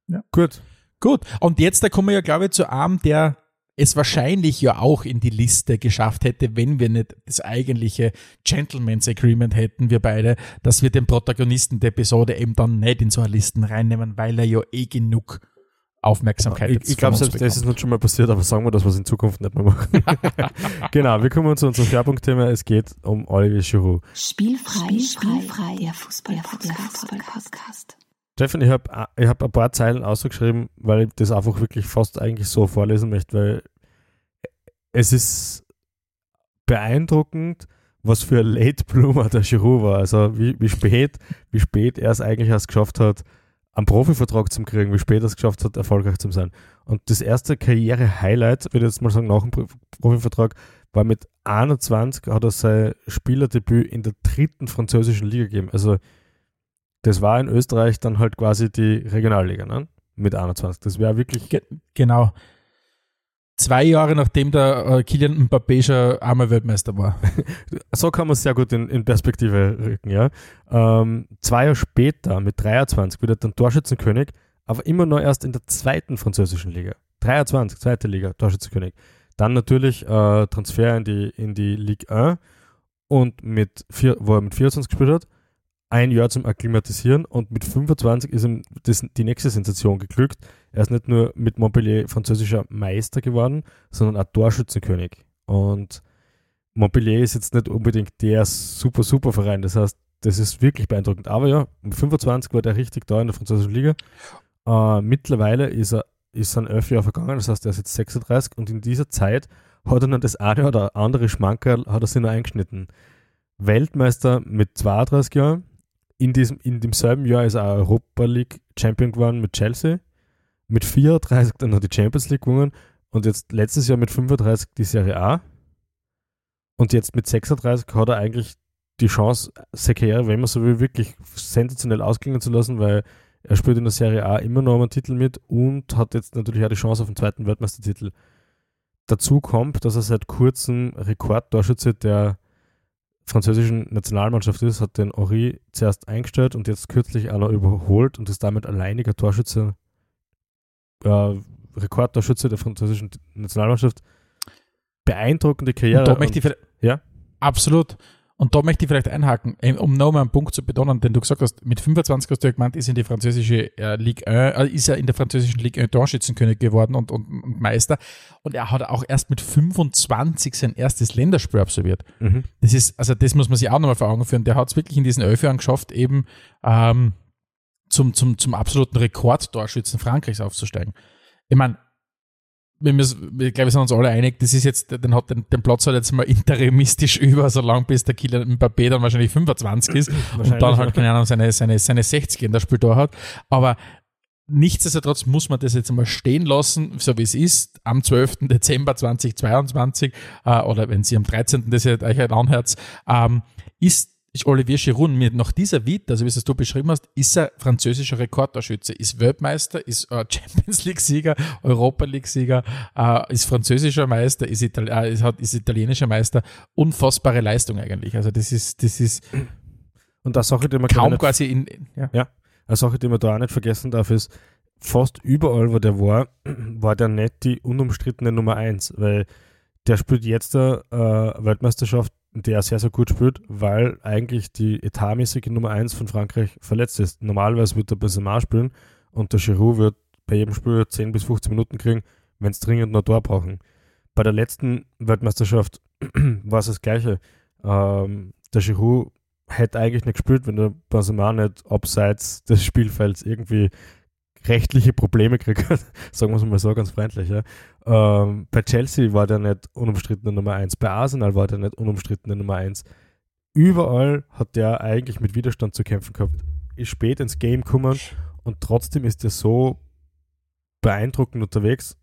Ja. Gut. Gut. Und jetzt, da kommen wir ja, glaube ich, zu einem, der es wahrscheinlich ja auch in die Liste geschafft hätte, wenn wir nicht das eigentliche Gentleman's Agreement hätten, wir beide, dass wir den Protagonisten der Episode eben dann nicht in so eine Listen reinnehmen, weil er ja eh genug Aufmerksamkeit Ich, ich glaube, selbst das ist nicht schon mal passiert, aber sagen wir, dass wir es in Zukunft nicht mehr machen. genau, wir kommen zu unserem Schwerpunktthema. Es geht um Olivier Giroud. Spielfrei, spielfrei, der Fußball-Podcast. Steffen, ich habe ich hab ein paar Zeilen ausgeschrieben, weil ich das einfach wirklich fast eigentlich so vorlesen möchte, weil es ist beeindruckend, was für ein Late Bloomer der Giroud war. Also wie, wie spät, wie spät er es eigentlich erst geschafft hat, einen Profivertrag zu kriegen, wie spät er es geschafft hat, erfolgreich zu sein. Und das erste Karriere-Highlight, würde ich jetzt mal sagen, nach dem Profivertrag, war mit 21, hat er sein Spielerdebüt in der dritten französischen Liga gegeben. Also das war in Österreich dann halt quasi die Regionalliga, ne? Mit 21. Das wäre wirklich. Ge genau zwei Jahre nachdem der äh, Kilian Mbappé schon einmal Weltmeister war. so kann man es sehr gut in, in, Perspektive rücken, ja. Ähm, zwei Jahre später, mit 23, wird er dann Torschützenkönig, aber immer noch erst in der zweiten französischen Liga. 23, zweite Liga, Torschützenkönig. Dann natürlich äh, Transfer in die, in die Ligue 1 und mit vier, wo er mit 24 gespielt hat ein Jahr zum Akklimatisieren und mit 25 ist ihm das, die nächste Sensation geglückt. Er ist nicht nur mit Montpellier französischer Meister geworden, sondern auch Torschützenkönig. Und Montpellier ist jetzt nicht unbedingt der super, super Verein. Das heißt, das ist wirklich beeindruckend. Aber ja, mit 25 war der richtig da in der französischen Liga. Äh, mittlerweile ist er ist dann elf Jahre vergangen, das heißt, er ist jetzt 36 und in dieser Zeit hat er dann das eine oder andere Schmankerl hat er sich noch eingeschnitten. Weltmeister mit 32 Jahren, in, diesem, in demselben Jahr ist er Europa League Champion geworden mit Chelsea. Mit 34 dann noch die Champions League gewonnen und jetzt letztes Jahr mit 35 die Serie A. Und jetzt mit 36 hat er eigentlich die Chance, Karriere, wenn man so will, wirklich sensationell ausklingen zu lassen, weil er spielt in der Serie A immer noch einen Titel mit und hat jetzt natürlich auch die Chance auf den zweiten Weltmeistertitel. Dazu kommt, dass er seit kurzem Rekordtorschütze der französischen Nationalmannschaft ist, hat den Ori zuerst eingestellt und jetzt kürzlich auch noch überholt und ist damit alleiniger Torschütze, äh, Rekordtorschütze der französischen Nationalmannschaft. Beeindruckende Karriere. Und da möchte ich ja? Absolut. Und da möchte ich vielleicht einhaken, um nochmal einen Punkt zu betonen, den du gesagt hast, mit 25 hast du ja gemeint, ist in die französische äh, Ligue 1, äh, ist er in der französischen Ligue 1 Torschützenkönig geworden und, und, und, Meister. Und er hat auch erst mit 25 sein erstes Länderspiel absolviert. Mhm. Das ist, also das muss man sich auch nochmal vor Augen führen. Der hat es wirklich in diesen elf Jahren geschafft, eben ähm, zum, zum, zum absoluten Rekordtorschützen Frankreichs aufzusteigen. Ich meine, wir müssen, ich glaube, wir sind uns alle einig, das ist jetzt, den hat den, den Platz halt jetzt mal interimistisch über, so lang bis der Killer Mbappé dann wahrscheinlich 25 ist und dann halt, keine Ahnung, seine, seine, seine 60 in der Spiel da hat. Aber nichtsdestotrotz muss man das jetzt mal stehen lassen, so wie es ist, am 12. Dezember 2022, äh, oder wenn Sie am 13. das euch halt anhört, ähm, ist ist Olivier Giroud mit nach dieser Vita, also wie es du beschrieben hast, ist er französischer Rekordtorschütze, ist Weltmeister, ist äh, Champions League Sieger, Europa League Sieger, äh, ist französischer Meister, ist, Itali äh, ist, ist italienischer Meister. Unfassbare Leistung eigentlich. Also das ist, das ist und das Sache, die man kaum quasi in, ja. ja, eine Sache, die man da auch nicht vergessen darf, ist, fast überall, wo der war, war der nicht die unumstrittene Nummer eins, weil der spielt jetzt der äh, Weltmeisterschaft der sehr, sehr gut spielt, weil eigentlich die etatmäßige Nummer 1 von Frankreich verletzt ist. Normalerweise wird der Benzema spielen und der Giroud wird bei jedem Spiel 10 bis 15 Minuten kriegen, wenn es dringend noch Tor brauchen. bei der letzten Weltmeisterschaft war es das Gleiche. Ähm, der Giroud hätte eigentlich nicht gespielt, wenn der Benzema nicht abseits des Spielfelds irgendwie rechtliche Probleme kriegt, sagen wir es mal so ganz freundlich. Ja. Ähm, bei Chelsea war der nicht unumstrittene Nummer 1, bei Arsenal war der nicht unumstrittene Nummer 1. Überall hat der eigentlich mit Widerstand zu kämpfen gehabt. Ist spät ins Game gekommen und trotzdem ist er so beeindruckend unterwegs.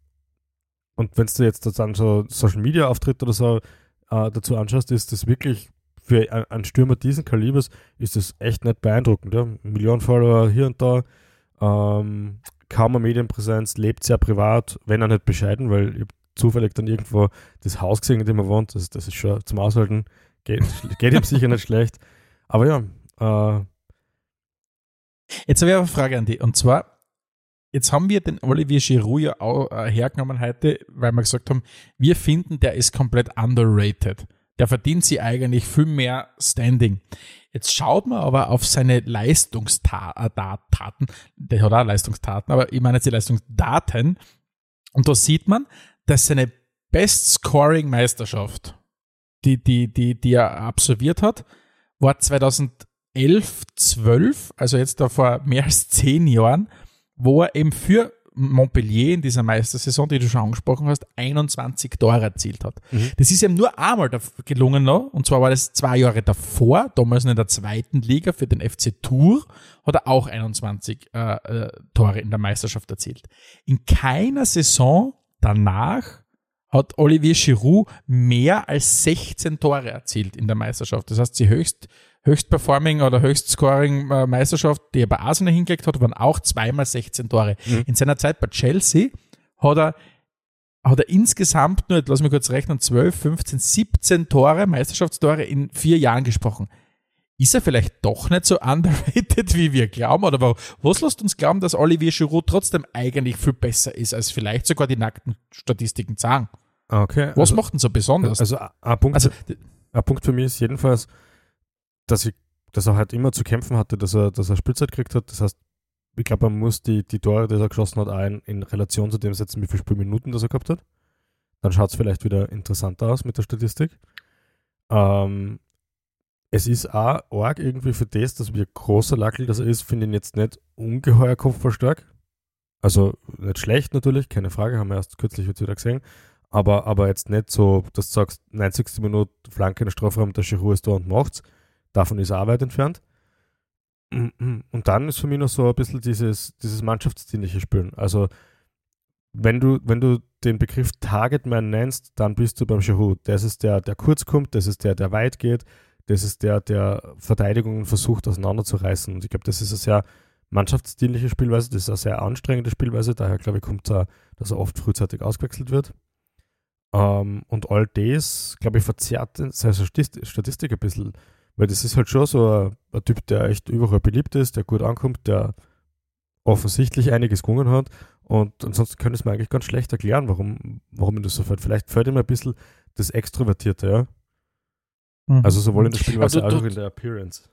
Und wenn du jetzt dann so Social Media Auftritt oder so äh, dazu anschaust, ist das wirklich für einen Stürmer diesen Kalibers ist das echt nicht beeindruckend. Ja? Millionen Follower hier und da, ähm, kaum eine Medienpräsenz, lebt sehr privat, wenn er nicht bescheiden, weil ich zufällig dann irgendwo das Haus gesehen, in dem er wohnt. Das, das ist schon zum Aushalten. Geht, geht ihm sicher nicht schlecht. Aber ja. Äh, jetzt habe ich eine Frage an dich. Und zwar, jetzt haben wir den Olivier Giroud ja auch äh, hergenommen heute, weil wir gesagt haben, wir finden, der ist komplett underrated. Der verdient sie eigentlich viel mehr Standing. Jetzt schaut man aber auf seine Leistungstaten, der hat auch Leistungstaten, aber ich meine jetzt die Leistungsdaten. Und da sieht man, dass seine Best-Scoring-Meisterschaft, die, die, die, die er absolviert hat, war 2011, 12, also jetzt da vor mehr als zehn Jahren, wo er eben für Montpellier in dieser Meistersaison, die du schon angesprochen hast, 21 Tore erzielt hat. Mhm. Das ist ihm nur einmal gelungen noch, und zwar war das zwei Jahre davor, damals in der zweiten Liga für den FC Tour, hat er auch 21 äh, äh, Tore in der Meisterschaft erzielt. In keiner Saison danach hat Olivier Giroud mehr als 16 Tore erzielt in der Meisterschaft. Das heißt, die höchst Höchstperforming oder Höchstscoring äh, Meisterschaft, die er bei Arsenal hingelegt hat, waren auch zweimal 16 Tore. Mhm. In seiner Zeit bei Chelsea hat er, hat er insgesamt nur, lass mich kurz rechnen, 12, 15, 17 Tore, Meisterschaftstore in vier Jahren gesprochen. Ist er vielleicht doch nicht so underrated, wie wir glauben? Oder was lässt uns glauben, dass Olivier Giroud trotzdem eigentlich viel besser ist, als vielleicht sogar die nackten Statistiken sagen? Okay. Was also, macht ihn so besonders? Also, ein Punkt, also, ein Punkt für mich ist jedenfalls, dass, ich, dass er halt immer zu kämpfen hatte, dass er, dass er Spielzeit gekriegt hat. Das heißt, ich glaube, man muss die, die Tore, die er geschossen hat, ein, in Relation zu dem setzen, wie viele Spielminuten das er gehabt hat. Dann schaut es vielleicht wieder interessanter aus mit der Statistik. Ähm, es ist auch arg irgendwie für das, dass ein großer Lackel das er ist, finde ich jetzt nicht ungeheuer kopfballstark. Also nicht schlecht natürlich, keine Frage, haben wir erst kürzlich jetzt wieder gesehen. Aber, aber jetzt nicht so, dass du sagst, 90. Minute Flanke in der Strafraum, der Giroud ist da und macht's. Davon ist er auch weit entfernt. Und dann ist für mich noch so ein bisschen dieses, dieses mannschaftsdienliche Spielen. Also, wenn du, wenn du den Begriff Targetman nennst, dann bist du beim Giroud. Das ist der, der kurz kommt, das ist der, der weit geht, das ist der, der Verteidigungen versucht auseinanderzureißen. Und ich glaube, das ist eine sehr mannschaftsdienliche Spielweise, das ist eine sehr anstrengende Spielweise, daher glaube ich, kommt es dass er oft frühzeitig ausgewechselt wird. Ähm, und all das, glaube ich, verzerrt seine Statistik ein bisschen. Weil das ist halt schon so ein, ein, Typ, der echt überall beliebt ist, der gut ankommt, der offensichtlich einiges gewonnen hat. Und ansonsten könnte es mir eigentlich ganz schlecht erklären, warum, warum ihm das so fällt. Vielleicht fällt ihm ein bisschen das Extrovertierte, ja. Mhm. Also sowohl in der Spielweise als auch in der Appearance.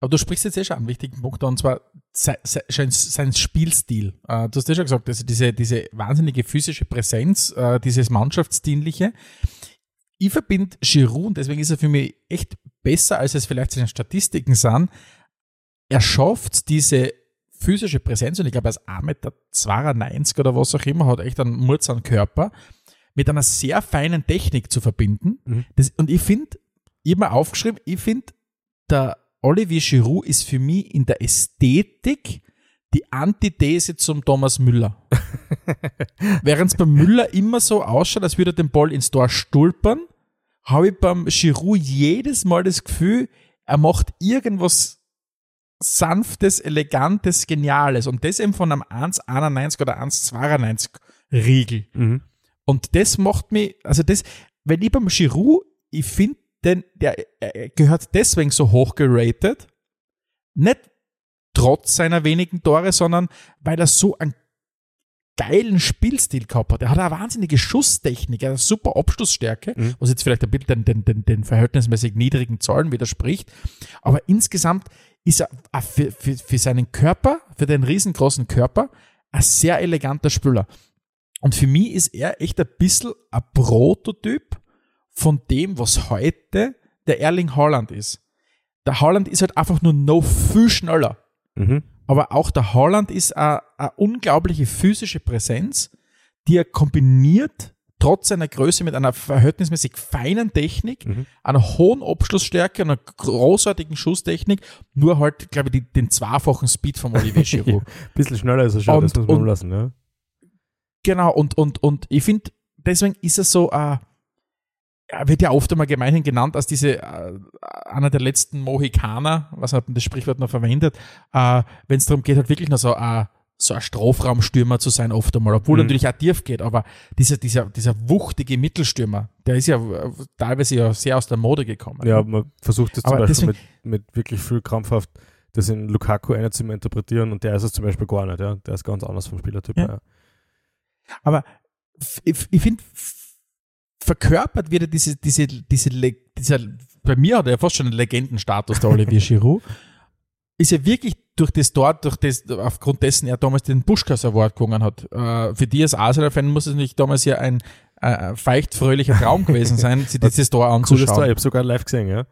Aber du sprichst jetzt eh schon einen wichtigen Punkt an, und zwar sein, sein Spielstil. Äh, du hast ja schon gesagt, also diese, diese wahnsinnige physische Präsenz, äh, dieses Mannschaftsdienliche. Ich verbinde Giroud, und deswegen ist er für mich echt besser, als es vielleicht seine Statistiken sind. Er schafft diese physische Präsenz, und ich glaube, er ist 1,92 Meter oder was auch immer, hat echt einen murzeren Körper, mit einer sehr feinen Technik zu verbinden. Mhm. Das, und ich finde, ich habe mir aufgeschrieben, ich finde, der Olivier Giroud ist für mich in der Ästhetik die Antithese zum Thomas Müller. Während es beim Müller immer so ausschaut, als würde er den Ball ins Tor stulpern, habe ich beim Giroud jedes Mal das Gefühl, er macht irgendwas sanftes, elegantes, geniales und das eben von einem 1,91 oder 1,92 Riegel. Mhm. Und das macht mich, also das, wenn ich beim Giroud, ich finde, denn der gehört deswegen so hoch geratet, nicht trotz seiner wenigen Tore, sondern weil er so einen geilen Spielstil gehabt hat. Er hat eine wahnsinnige Schusstechnik, eine super Abschlussstärke, mhm. was jetzt vielleicht ein bisschen den, den, den, verhältnismäßig niedrigen Zahlen widerspricht. Aber insgesamt ist er für, für, für seinen Körper, für den riesengroßen Körper, ein sehr eleganter Spieler. Und für mich ist er echt ein bisschen ein Prototyp von dem, was heute der Erling Haaland ist. Der Haaland ist halt einfach nur noch viel schneller. Mhm. Aber auch der Haaland ist eine, eine unglaubliche physische Präsenz, die er kombiniert, trotz seiner Größe, mit einer verhältnismäßig feinen Technik, Mhm. einer hohen Abschlussstärke, einer großartigen Schusstechnik, nur halt, glaube ich, die, den zweifachen Speed von Olivier Giroud. Bisschen schneller ist er schon, Und- das muss man und- lassen, ja. Genau, und, und, und ich finde, deswegen ist er so, äh, er wird ja oft einmal gemeinhin genannt als diese, äh, einer der letzten Mohikaner, was hat man das Sprichwort noch verwendet, äh, wenn es darum geht, halt wirklich noch so, äh, so ein Strafraumstürmer zu sein, oft einmal, obwohl Mhm. er natürlich auch tief geht, aber dieser, dieser, dieser wuchtige Mittelstürmer, der ist ja äh, teilweise ja sehr aus der Mode gekommen. Ja, man versucht das zum Aber Beispiel deswegen- mit, mit wirklich viel krampfhaft das in Lukaku einer zu interpretieren und der ist es zum Beispiel gar nicht, ja. Der ist ganz anders vom Spielertyp Ja. her. Aber ich, ich finde, verkörpert wieder diese, diese, diese, dieser, bei mir hat er ja fast schon einen Legendenstatus, der Olivier Giroud, ist ja wirklich durch das dort, durch das, aufgrund dessen er damals den Buschkas Award gewonnen hat. Äh, für die als Arsenal-Fan muss es nicht damals ja ein äh, feuchtfröhlicher Traum gewesen sein, sich dieses Tor Cooles Tor, ich anzuschauen. habe sogar live gesehen, ja.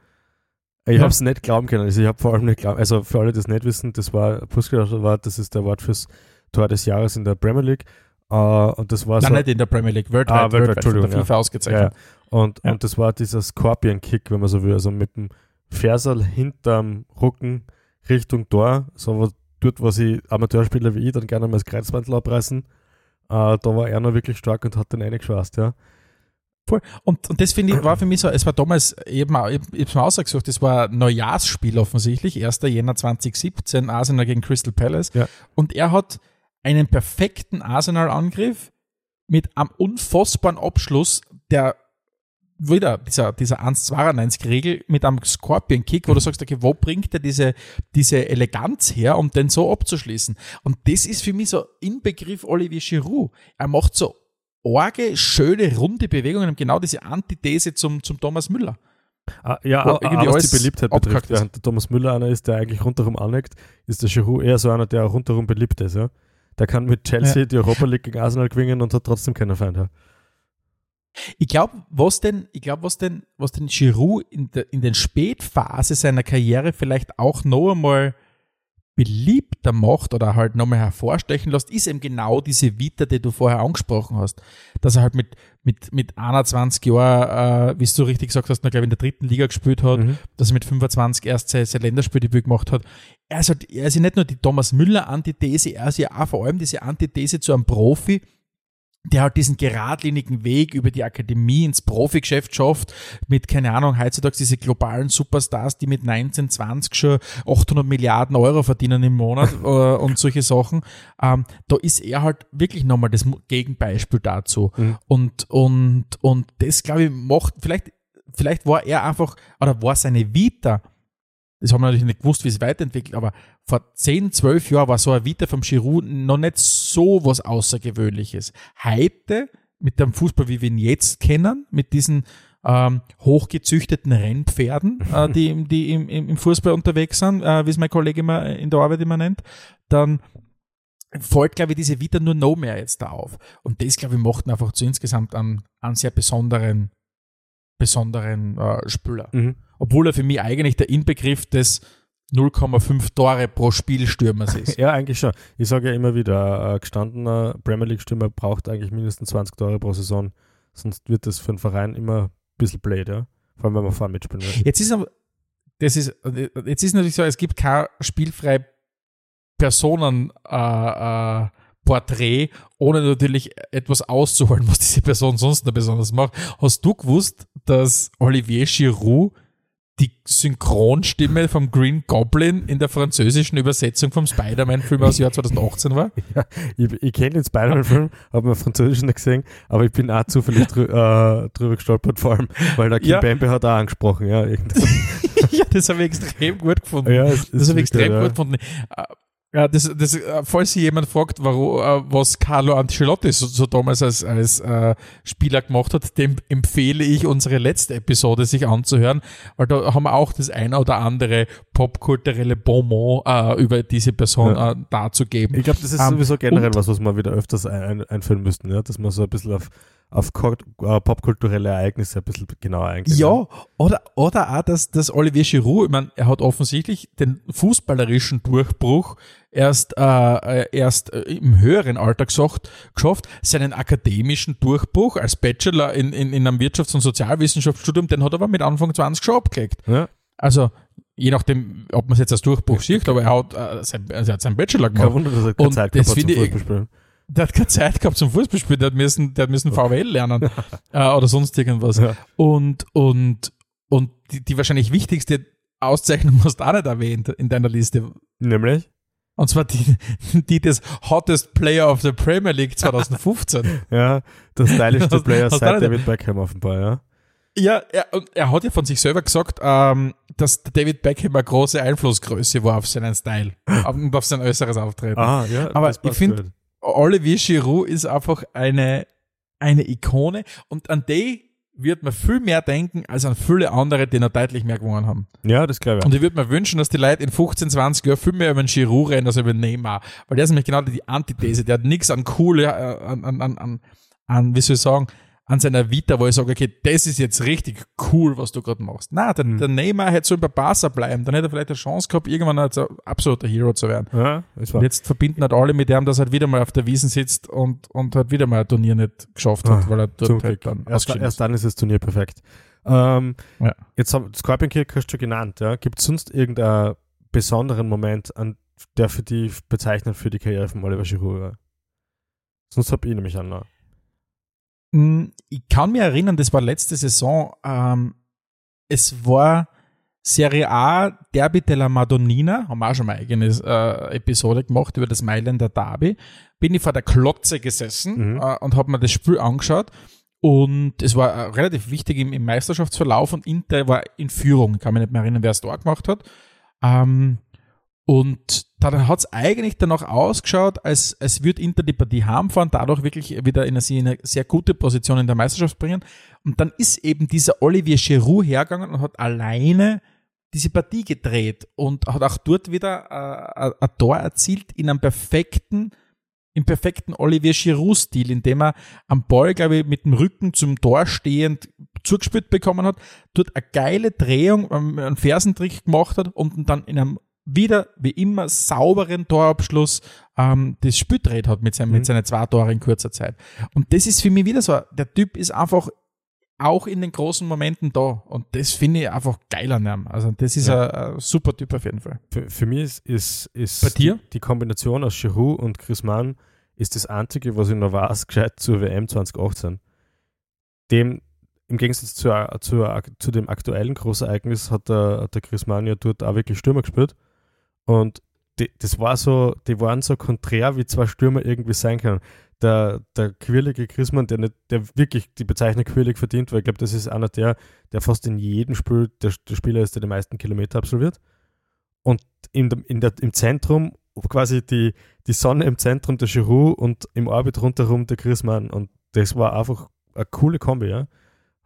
Ich Ja. habe es nicht glauben können. Also ich habe vor allem nicht glauben, also für alle, die es nicht wissen, das war Puskas Award, das ist der Award fürs Tor des Jahres in der Premier League. Äh, und das war Nein, so, nicht in der Premier League, weltweit, Ah, weltweit, weltweit von der Entschuldigung, FIFA ja. ausgezeichnet. Und, Ja. und das war dieser Scorpion-Kick, wenn man so will, also mit dem Ferserl hinterm Rücken Richtung Tor, so was, dort, wo sie Amateurspieler wie ich dann gerne mal das Kreuzbandel abreißen. Äh, da war er noch wirklich stark und hat den reingeschwast, ja. Und, und das finde ich, war für mich so, es war damals eben, ich ich hab's mir ausgesucht, das war ein Neujahrsspiel offensichtlich, 1. Jänner 2017, Arsenal gegen Crystal Palace. Ja. Und er hat einen perfekten Arsenal-Angriff mit einem unfassbaren Abschluss, der wieder dieser, dieser 1,92-Regel mit einem Scorpion-Kick, wo du sagst, okay, wo bringt er diese, diese Eleganz her, um den so abzuschließen? Und das ist für mich so Inbegriff Olivier Giroud. Er macht so orge, schöne, runde Bewegungen, und genau diese Antithese zum, zum Thomas Müller. Ah, ja, ah, irgendwie was die Beliebtheit betrifft, während der Thomas Müller einer ist, der eigentlich rundherum aneckt, ist der Giroud eher so einer, der auch rundherum beliebt ist, ja. Der kann mit Chelsea die Europa League gegen Arsenal gewinnen und hat trotzdem keine Feinde. Ich glaube, was denn, ich glaube, was denn, was den Giroud in, der, in den Spätphase seiner Karriere vielleicht auch noch einmal beliebter macht oder halt nochmal hervorstechen lässt, ist eben genau diese Vita, die du vorher angesprochen hast. Dass er halt mit, mit, mit 21 Jahren, äh, wie du richtig gesagt hast, noch glaube ich in der dritten Liga gespielt hat, Mhm. dass er mit 25 erst sein, sein Länderspieldebüt gemacht hat. Er ist, halt, er ist ja nicht nur die Thomas Müller-Antithese, er ist ja auch vor allem diese Antithese zu einem Profi, der halt diesen geradlinigen Weg über die Akademie ins Profigeschäft schafft, mit, keine Ahnung, heutzutage diese globalen Superstars, die mit 19, 20 schon 800 Milliarden Euro verdienen im Monat äh, und solche Sachen. Ähm, da ist er halt wirklich nochmal das Gegenbeispiel dazu. Mhm. Und, und, und das, glaube ich, macht, vielleicht, vielleicht war er einfach, oder war seine Vita, das haben wir natürlich nicht gewusst, wie es weiterentwickelt, aber vor 10, 12 Jahren war so eine Vita vom Giroud noch nicht so was Außergewöhnliches. Heute, mit dem Fußball, wie wir ihn jetzt kennen, mit diesen ähm, hochgezüchteten Rennpferden, äh, die, die im, im, im Fußball unterwegs sind, äh, wie es mein Kollege immer in der Arbeit immer nennt, dann fällt, glaube ich, diese Vita nur noch mehr jetzt da auf. Und das, glaube ich, macht ihn einfach zu insgesamt einen, einen sehr besonderen, besonderen äh, Spieler. Mhm. Obwohl er für mich eigentlich der Inbegriff des 0,5 Tore pro Spiel Stürmers ist. Ja, eigentlich schon. Ich sage ja immer wieder, ein gestandener Premier League-Stürmer braucht eigentlich mindestens 20 Tore pro Saison, sonst wird das für einen Verein immer ein bisschen blöd, ja. Vor allem, wenn man vorne mitspielen will. Jetzt ist aber, das ist, jetzt ist natürlich so, es gibt kein spielfrei Personen, äh, äh, Porträt, ohne natürlich etwas auszuholen, was diese Person sonst noch besonders macht. Hast du gewusst, dass Olivier Giroud die Synchronstimme vom Green Goblin in der französischen Übersetzung vom Spider-Man-Film aus Jahr 2018 war? Ich, ich kenne den Spider-Man-Film, habe mir Französisch nicht gesehen, aber ich bin auch zufällig drü äh, drüber gestolpert, vor allem, weil der Kim Ja. Bambi hat auch angesprochen, ja. ja, das habe ich extrem gut gefunden. ja Das habe ich extrem ja. gut gefunden. Ja, das, das, äh, falls sich jemand fragt, warum, äh, was Carlo Ancelotti so, so damals als, als äh, Spieler gemacht hat, dem empfehle ich, unsere letzte Episode sich anzuhören, weil da haben wir auch das eine oder andere popkulturelle Bonbon äh, über diese Person Ja. äh, darzugeben. Ich glaube, das ist Ähm, sowieso generell was, was wir wieder öfters ein, ein, einführen müssten, ja? dass man so ein bisschen auf, auf äh, popkulturelle Ereignisse ein bisschen genauer eingeht. Ja, oder, oder auch, dass, dass Olivier Giroud, ich meine, er hat offensichtlich den fußballerischen Durchbruch erst, äh, äh, erst äh, im höheren Alter gesagt, geschafft, seinen akademischen Durchbruch als Bachelor in, in, in einem Wirtschafts- und Sozialwissenschaftsstudium, den hat er aber mit Anfang 20 schon abgelegt. Ja? Also, je nachdem, ob man es jetzt als Durchbruch sieht, aber er hat, äh, sein, also er hat seinen Bachelor Kein gemacht. Wunder, dass er keine Und Zeit gehabt hat zum finde ich- Fußballspielen. Der hat keine Zeit gehabt zum Fußballspielen, der hat müssen, der hat müssen VWL lernen äh, oder sonst irgendwas. Ja. Und, und, und die, die wahrscheinlich wichtigste Auszeichnung hast du auch nicht erwähnt in deiner Liste. Nämlich? Und zwar die, die des Hottest Player of the Premier League 2015. Ja, der stylischste Player hast seit David Beckham offenbar, ja. ja, er, und er hat ja von sich selber gesagt, ähm, dass David Beckham eine große Einflussgröße war auf seinen Style und auf sein äußeres Auftreten. Ah, ja. Aber ich passt find- gut. Olivier Giroud ist einfach eine, eine Ikone und an die wird man viel mehr denken als an viele andere, die noch deutlich mehr gewonnen haben. Ja, das glaube ich. Und ich würde mir wünschen, dass die Leute in 15, 20 Jahren viel mehr über den Giroud reden als über den Neymar. Weil der ist nämlich genau die Antithese. Der hat nichts an cool, äh, an, an, an, an, wie soll ich sagen, an seiner Vita, wo ich sage, okay, das ist jetzt richtig cool, was du gerade machst. Na, der, Mhm. der Neymar hätte so bei Barca bleiben, dann hätte er vielleicht eine Chance gehabt, irgendwann als ein absoluter Hero zu werden. ja. Und jetzt verbinden halt alle mit dem, dass er halt wieder mal auf der Wiesen sitzt und, und halt wieder mal ein Turnier nicht geschafft hat, Ah, weil er dort halt dann erst, ausgeschieden erst dann ist das Turnier perfekt. Ähm, Ja. Jetzt haben Scorpion Kick hast du schon genannt, ja. Gibt es sonst irgendeinen besonderen Moment, an der für die bezeichnend für die Karriere von Oliver Giroud war? Sonst hab ich nämlich einen noch. Mm, Ich kann mich erinnern, das war letzte Saison, ähm, es war Serie A Derby della Madonnina, haben wir auch schon mal eine eigene äh, Episode gemacht über das Mailänder Derby. Bin ich vor der Klotze gesessen Mhm. äh, und habe mir das Spiel angeschaut. Und es war äh, relativ wichtig im, im Meisterschaftsverlauf und Inter war in Führung. Ich kann mich nicht mehr erinnern, wer es da gemacht hat. Ähm, und dann hat es eigentlich danach ausgeschaut, als, als würde Inter die Partie heimfahren, dadurch wirklich wieder in eine, in eine sehr gute Position in der Meisterschaft bringen. Und dann ist eben dieser Olivier Giroud hergegangen und hat alleine diese Partie gedreht und hat auch dort wieder äh, ein- Tor erzielt in einem perfekten, im perfekten Olivier Giroud-Stil, indem er am Ball, glaube ich, mit dem Rücken zum Tor stehend zugespielt bekommen hat, dort eine geile Drehung, ähm, einen Fersentrick gemacht hat und dann in einem wieder, wie immer, sauberen Torabschluss ähm, das Spiel gedreht hat mit, seinem, Mhm. mit seinen zwei Toren in kurzer Zeit. Und das ist für mich wieder so, der Typ ist einfach auch in den großen Momenten da. Und das finde ich einfach geil an ihm. Also das ist Ja. ein, ein super Typ auf jeden Fall. Für, für mich ist, ist, ist? Die, die Kombination aus Giroud und Griezmann ist das Einzige, was ich noch weiß, gescheit zur WM 2018. Dem, im Gegensatz zu, zu, zu dem aktuellen Großereignis hat der, hat der Griezmann ja dort auch wirklich Stürmer gespielt. Und die, das war so, die waren so konträr, wie zwei Stürmer irgendwie sein können. Der, der quirlige Griezmann, der, der wirklich die Bezeichnung quirlig verdient, weil ich glaube, das ist einer der, der fast in jedem Spiel der, der Spieler ist, der die meisten Kilometer absolviert. Und in dem, in der, im Zentrum quasi die, die Sonne im Zentrum der Giroud und im Orbit rundherum der Griezmann. Und das war einfach eine coole Kombi, ja.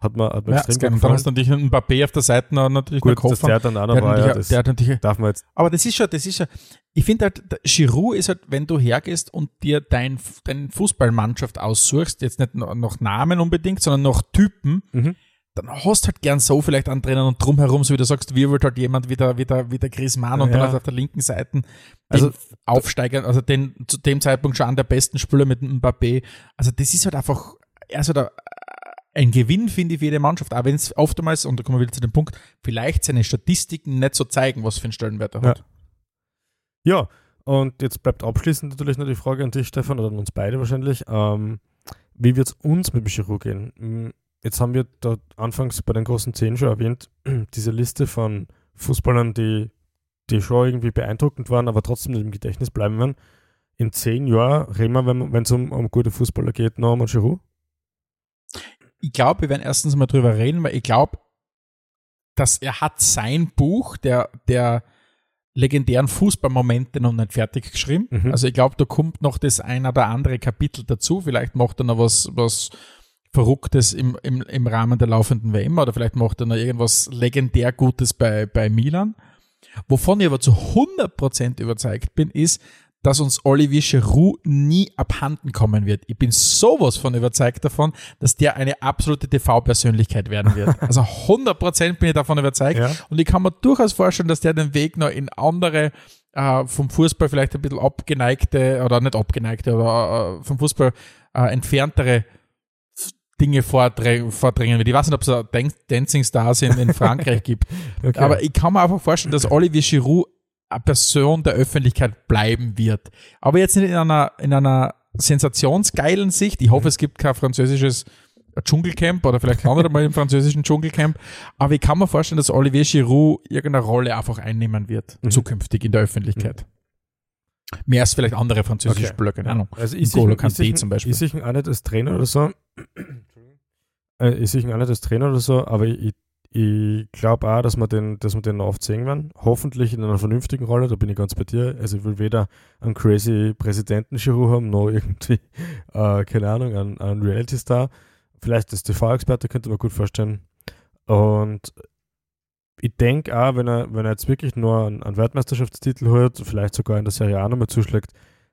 Hat mir, hat mir Ja, extrem ist gut Und dann hast du natürlich einen Mbappé auf der Seite natürlich Gut, Koffer. der dann auch noch Der war, ja, das der hat natürlich darf man jetzt Aber das ist schon, das ist schon, ich finde halt, Giroud ist halt, wenn du hergehst und dir dein, deine Fußballmannschaft aussuchst, jetzt nicht noch nach Namen unbedingt, sondern nach Typen, Mhm. dann hast du halt gern so vielleicht einen Trainer und drumherum, so wie du sagst, wirbelt halt jemand wie der, wie der, wie der Griezmann und Ja. dann hast du auf der linken Seite Also- Aufsteiger, also den, zu dem Zeitpunkt schon einen der besten Spieler mit dem Mbappé. Also das ist halt einfach, also da, ein Gewinn, finde ich, für jede Mannschaft, auch wenn es oftmals, und da kommen wir wieder zu dem Punkt, vielleicht seine Statistiken nicht so zeigen, was für einen Stellenwert er Ja. hat. Ja, und jetzt bleibt abschließend natürlich noch die Frage an dich, Stefan, oder an uns beide wahrscheinlich. Ähm, wie wird es uns mit dem Giroud gehen? Mm, Jetzt haben wir da anfangs bei den großen Zehn schon erwähnt, diese Liste von Fußballern, die, die schon irgendwie beeindruckend waren, aber trotzdem nicht im Gedächtnis bleiben werden. In zehn Jahren reden wir, wenn es um, um gute Fußballer geht, noch einmal Giroud? Ich glaube, wir werden erstens mal drüber reden, weil ich glaube, dass er hat sein Buch der, der legendären Fußballmomente noch nicht fertig geschrieben. Mhm. Also ich glaube, da kommt noch das ein oder andere Kapitel dazu. Vielleicht macht er noch was, was Verrücktes im, im, im Rahmen der laufenden WM oder vielleicht macht er noch irgendwas legendär Gutes bei, bei Milan. Wovon ich aber zu 100% überzeugt bin, ist, dass uns Olivier Giroud nie abhanden kommen wird. Ich bin sowas von überzeugt davon, dass der eine absolute TV-Persönlichkeit werden wird. Also 100% bin ich davon überzeugt. Ja. Und ich kann mir durchaus vorstellen, dass der den Weg noch in andere äh, vom Fußball vielleicht ein bisschen abgeneigte oder nicht abgeneigte, aber äh, vom Fußball äh, entferntere Dinge vordringen wird. Ich weiß nicht, ob es da Dan Dancing Stars in, in Frankreich gibt. Okay. Aber ich kann mir einfach vorstellen, dass Olivier Giroud Person der Öffentlichkeit bleiben wird. Aber jetzt nicht in einer, in einer sensationsgeilen Sicht. Ich hoffe, es gibt kein französisches Dschungelcamp oder vielleicht landet er mal im französischen Dschungelcamp. Aber ich kann mir vorstellen, dass Olivier Giroud irgendeine Rolle einfach einnehmen wird, Mhm. zukünftig in der Öffentlichkeit. Mehr als vielleicht andere französische Okay. Spieler, keine Ahnung. Also ich N'Golo sehe Kanté ich zum Beispiel. Ich sehe ihn auch nicht als Trainer oder so. Äh, ich sehe ihn auch nicht als Trainer oder so, aber ich, ich glaube auch, dass wir den, dass wir den noch oft sehen werden. Hoffentlich in einer vernünftigen Rolle, da bin ich ganz bei dir. Also ich will weder einen crazy Präsidenten-Giroud haben, noch irgendwie, äh, keine Ahnung, einen, einen Reality-Star. Vielleicht als TV-Experte könnte man gut vorstellen. Und ich denke auch, wenn er, wenn er jetzt wirklich nur einen, einen Weltmeisterschaftstitel holt, vielleicht sogar in der Serie A nochmal zuschlägt,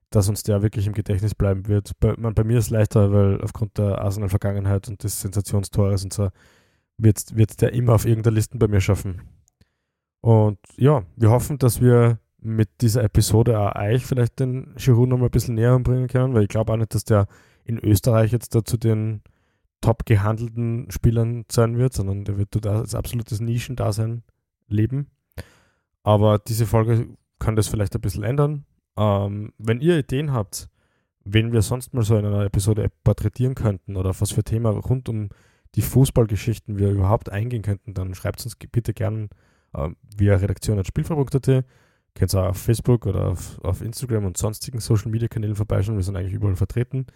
dass uns der wirklich im Gedächtnis bleiben wird. Bei, man, bei mir ist es leichter, weil aufgrund der Arsenal-Vergangenheit und des Sensationstores und so wird, wird der immer auf irgendeiner Liste bei mir schaffen. Und ja, wir hoffen, dass wir mit dieser Episode auch euch vielleicht den Giroud noch mal ein bisschen näher bringen können, weil ich glaube auch nicht, dass der in Österreich jetzt da zu den top gehandelten Spielern sein wird, sondern der wird dort als absolutes Nischendasein leben. Aber diese Folge kann das vielleicht ein bisschen ändern. Ähm, wenn ihr Ideen habt, wen wir sonst mal so in einer Episode porträtieren könnten oder was für Thema rund um die Fußballgeschichten wir überhaupt eingehen könnten, dann schreibt uns bitte gerne äh, via redaktion.spielverbund.at. Könnt ihr auch auf Facebook oder auf, auf Instagram und sonstigen Social Media Kanälen vorbeischauen. Wir sind eigentlich überall vertreten.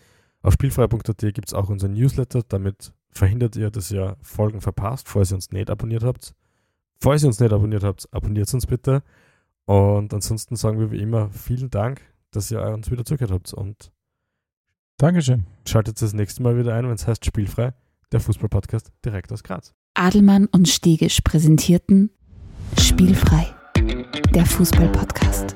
Auf spielfrei.at gibt es auch unseren Newsletter. Damit verhindert ihr, dass ihr Folgen verpasst, falls ihr uns nicht abonniert habt. Falls ihr uns nicht abonniert habt, abonniert uns bitte. Und ansonsten sagen wir wie immer vielen Dank, dass ihr uns wieder zugehört habt. Und Dankeschön. schaltet das nächste Mal wieder ein, wenn es heißt Spielfrei, der Fußballpodcast direkt aus Graz. Adelmann und Stegisch präsentierten Spielfrei. Der Fußballpodcast.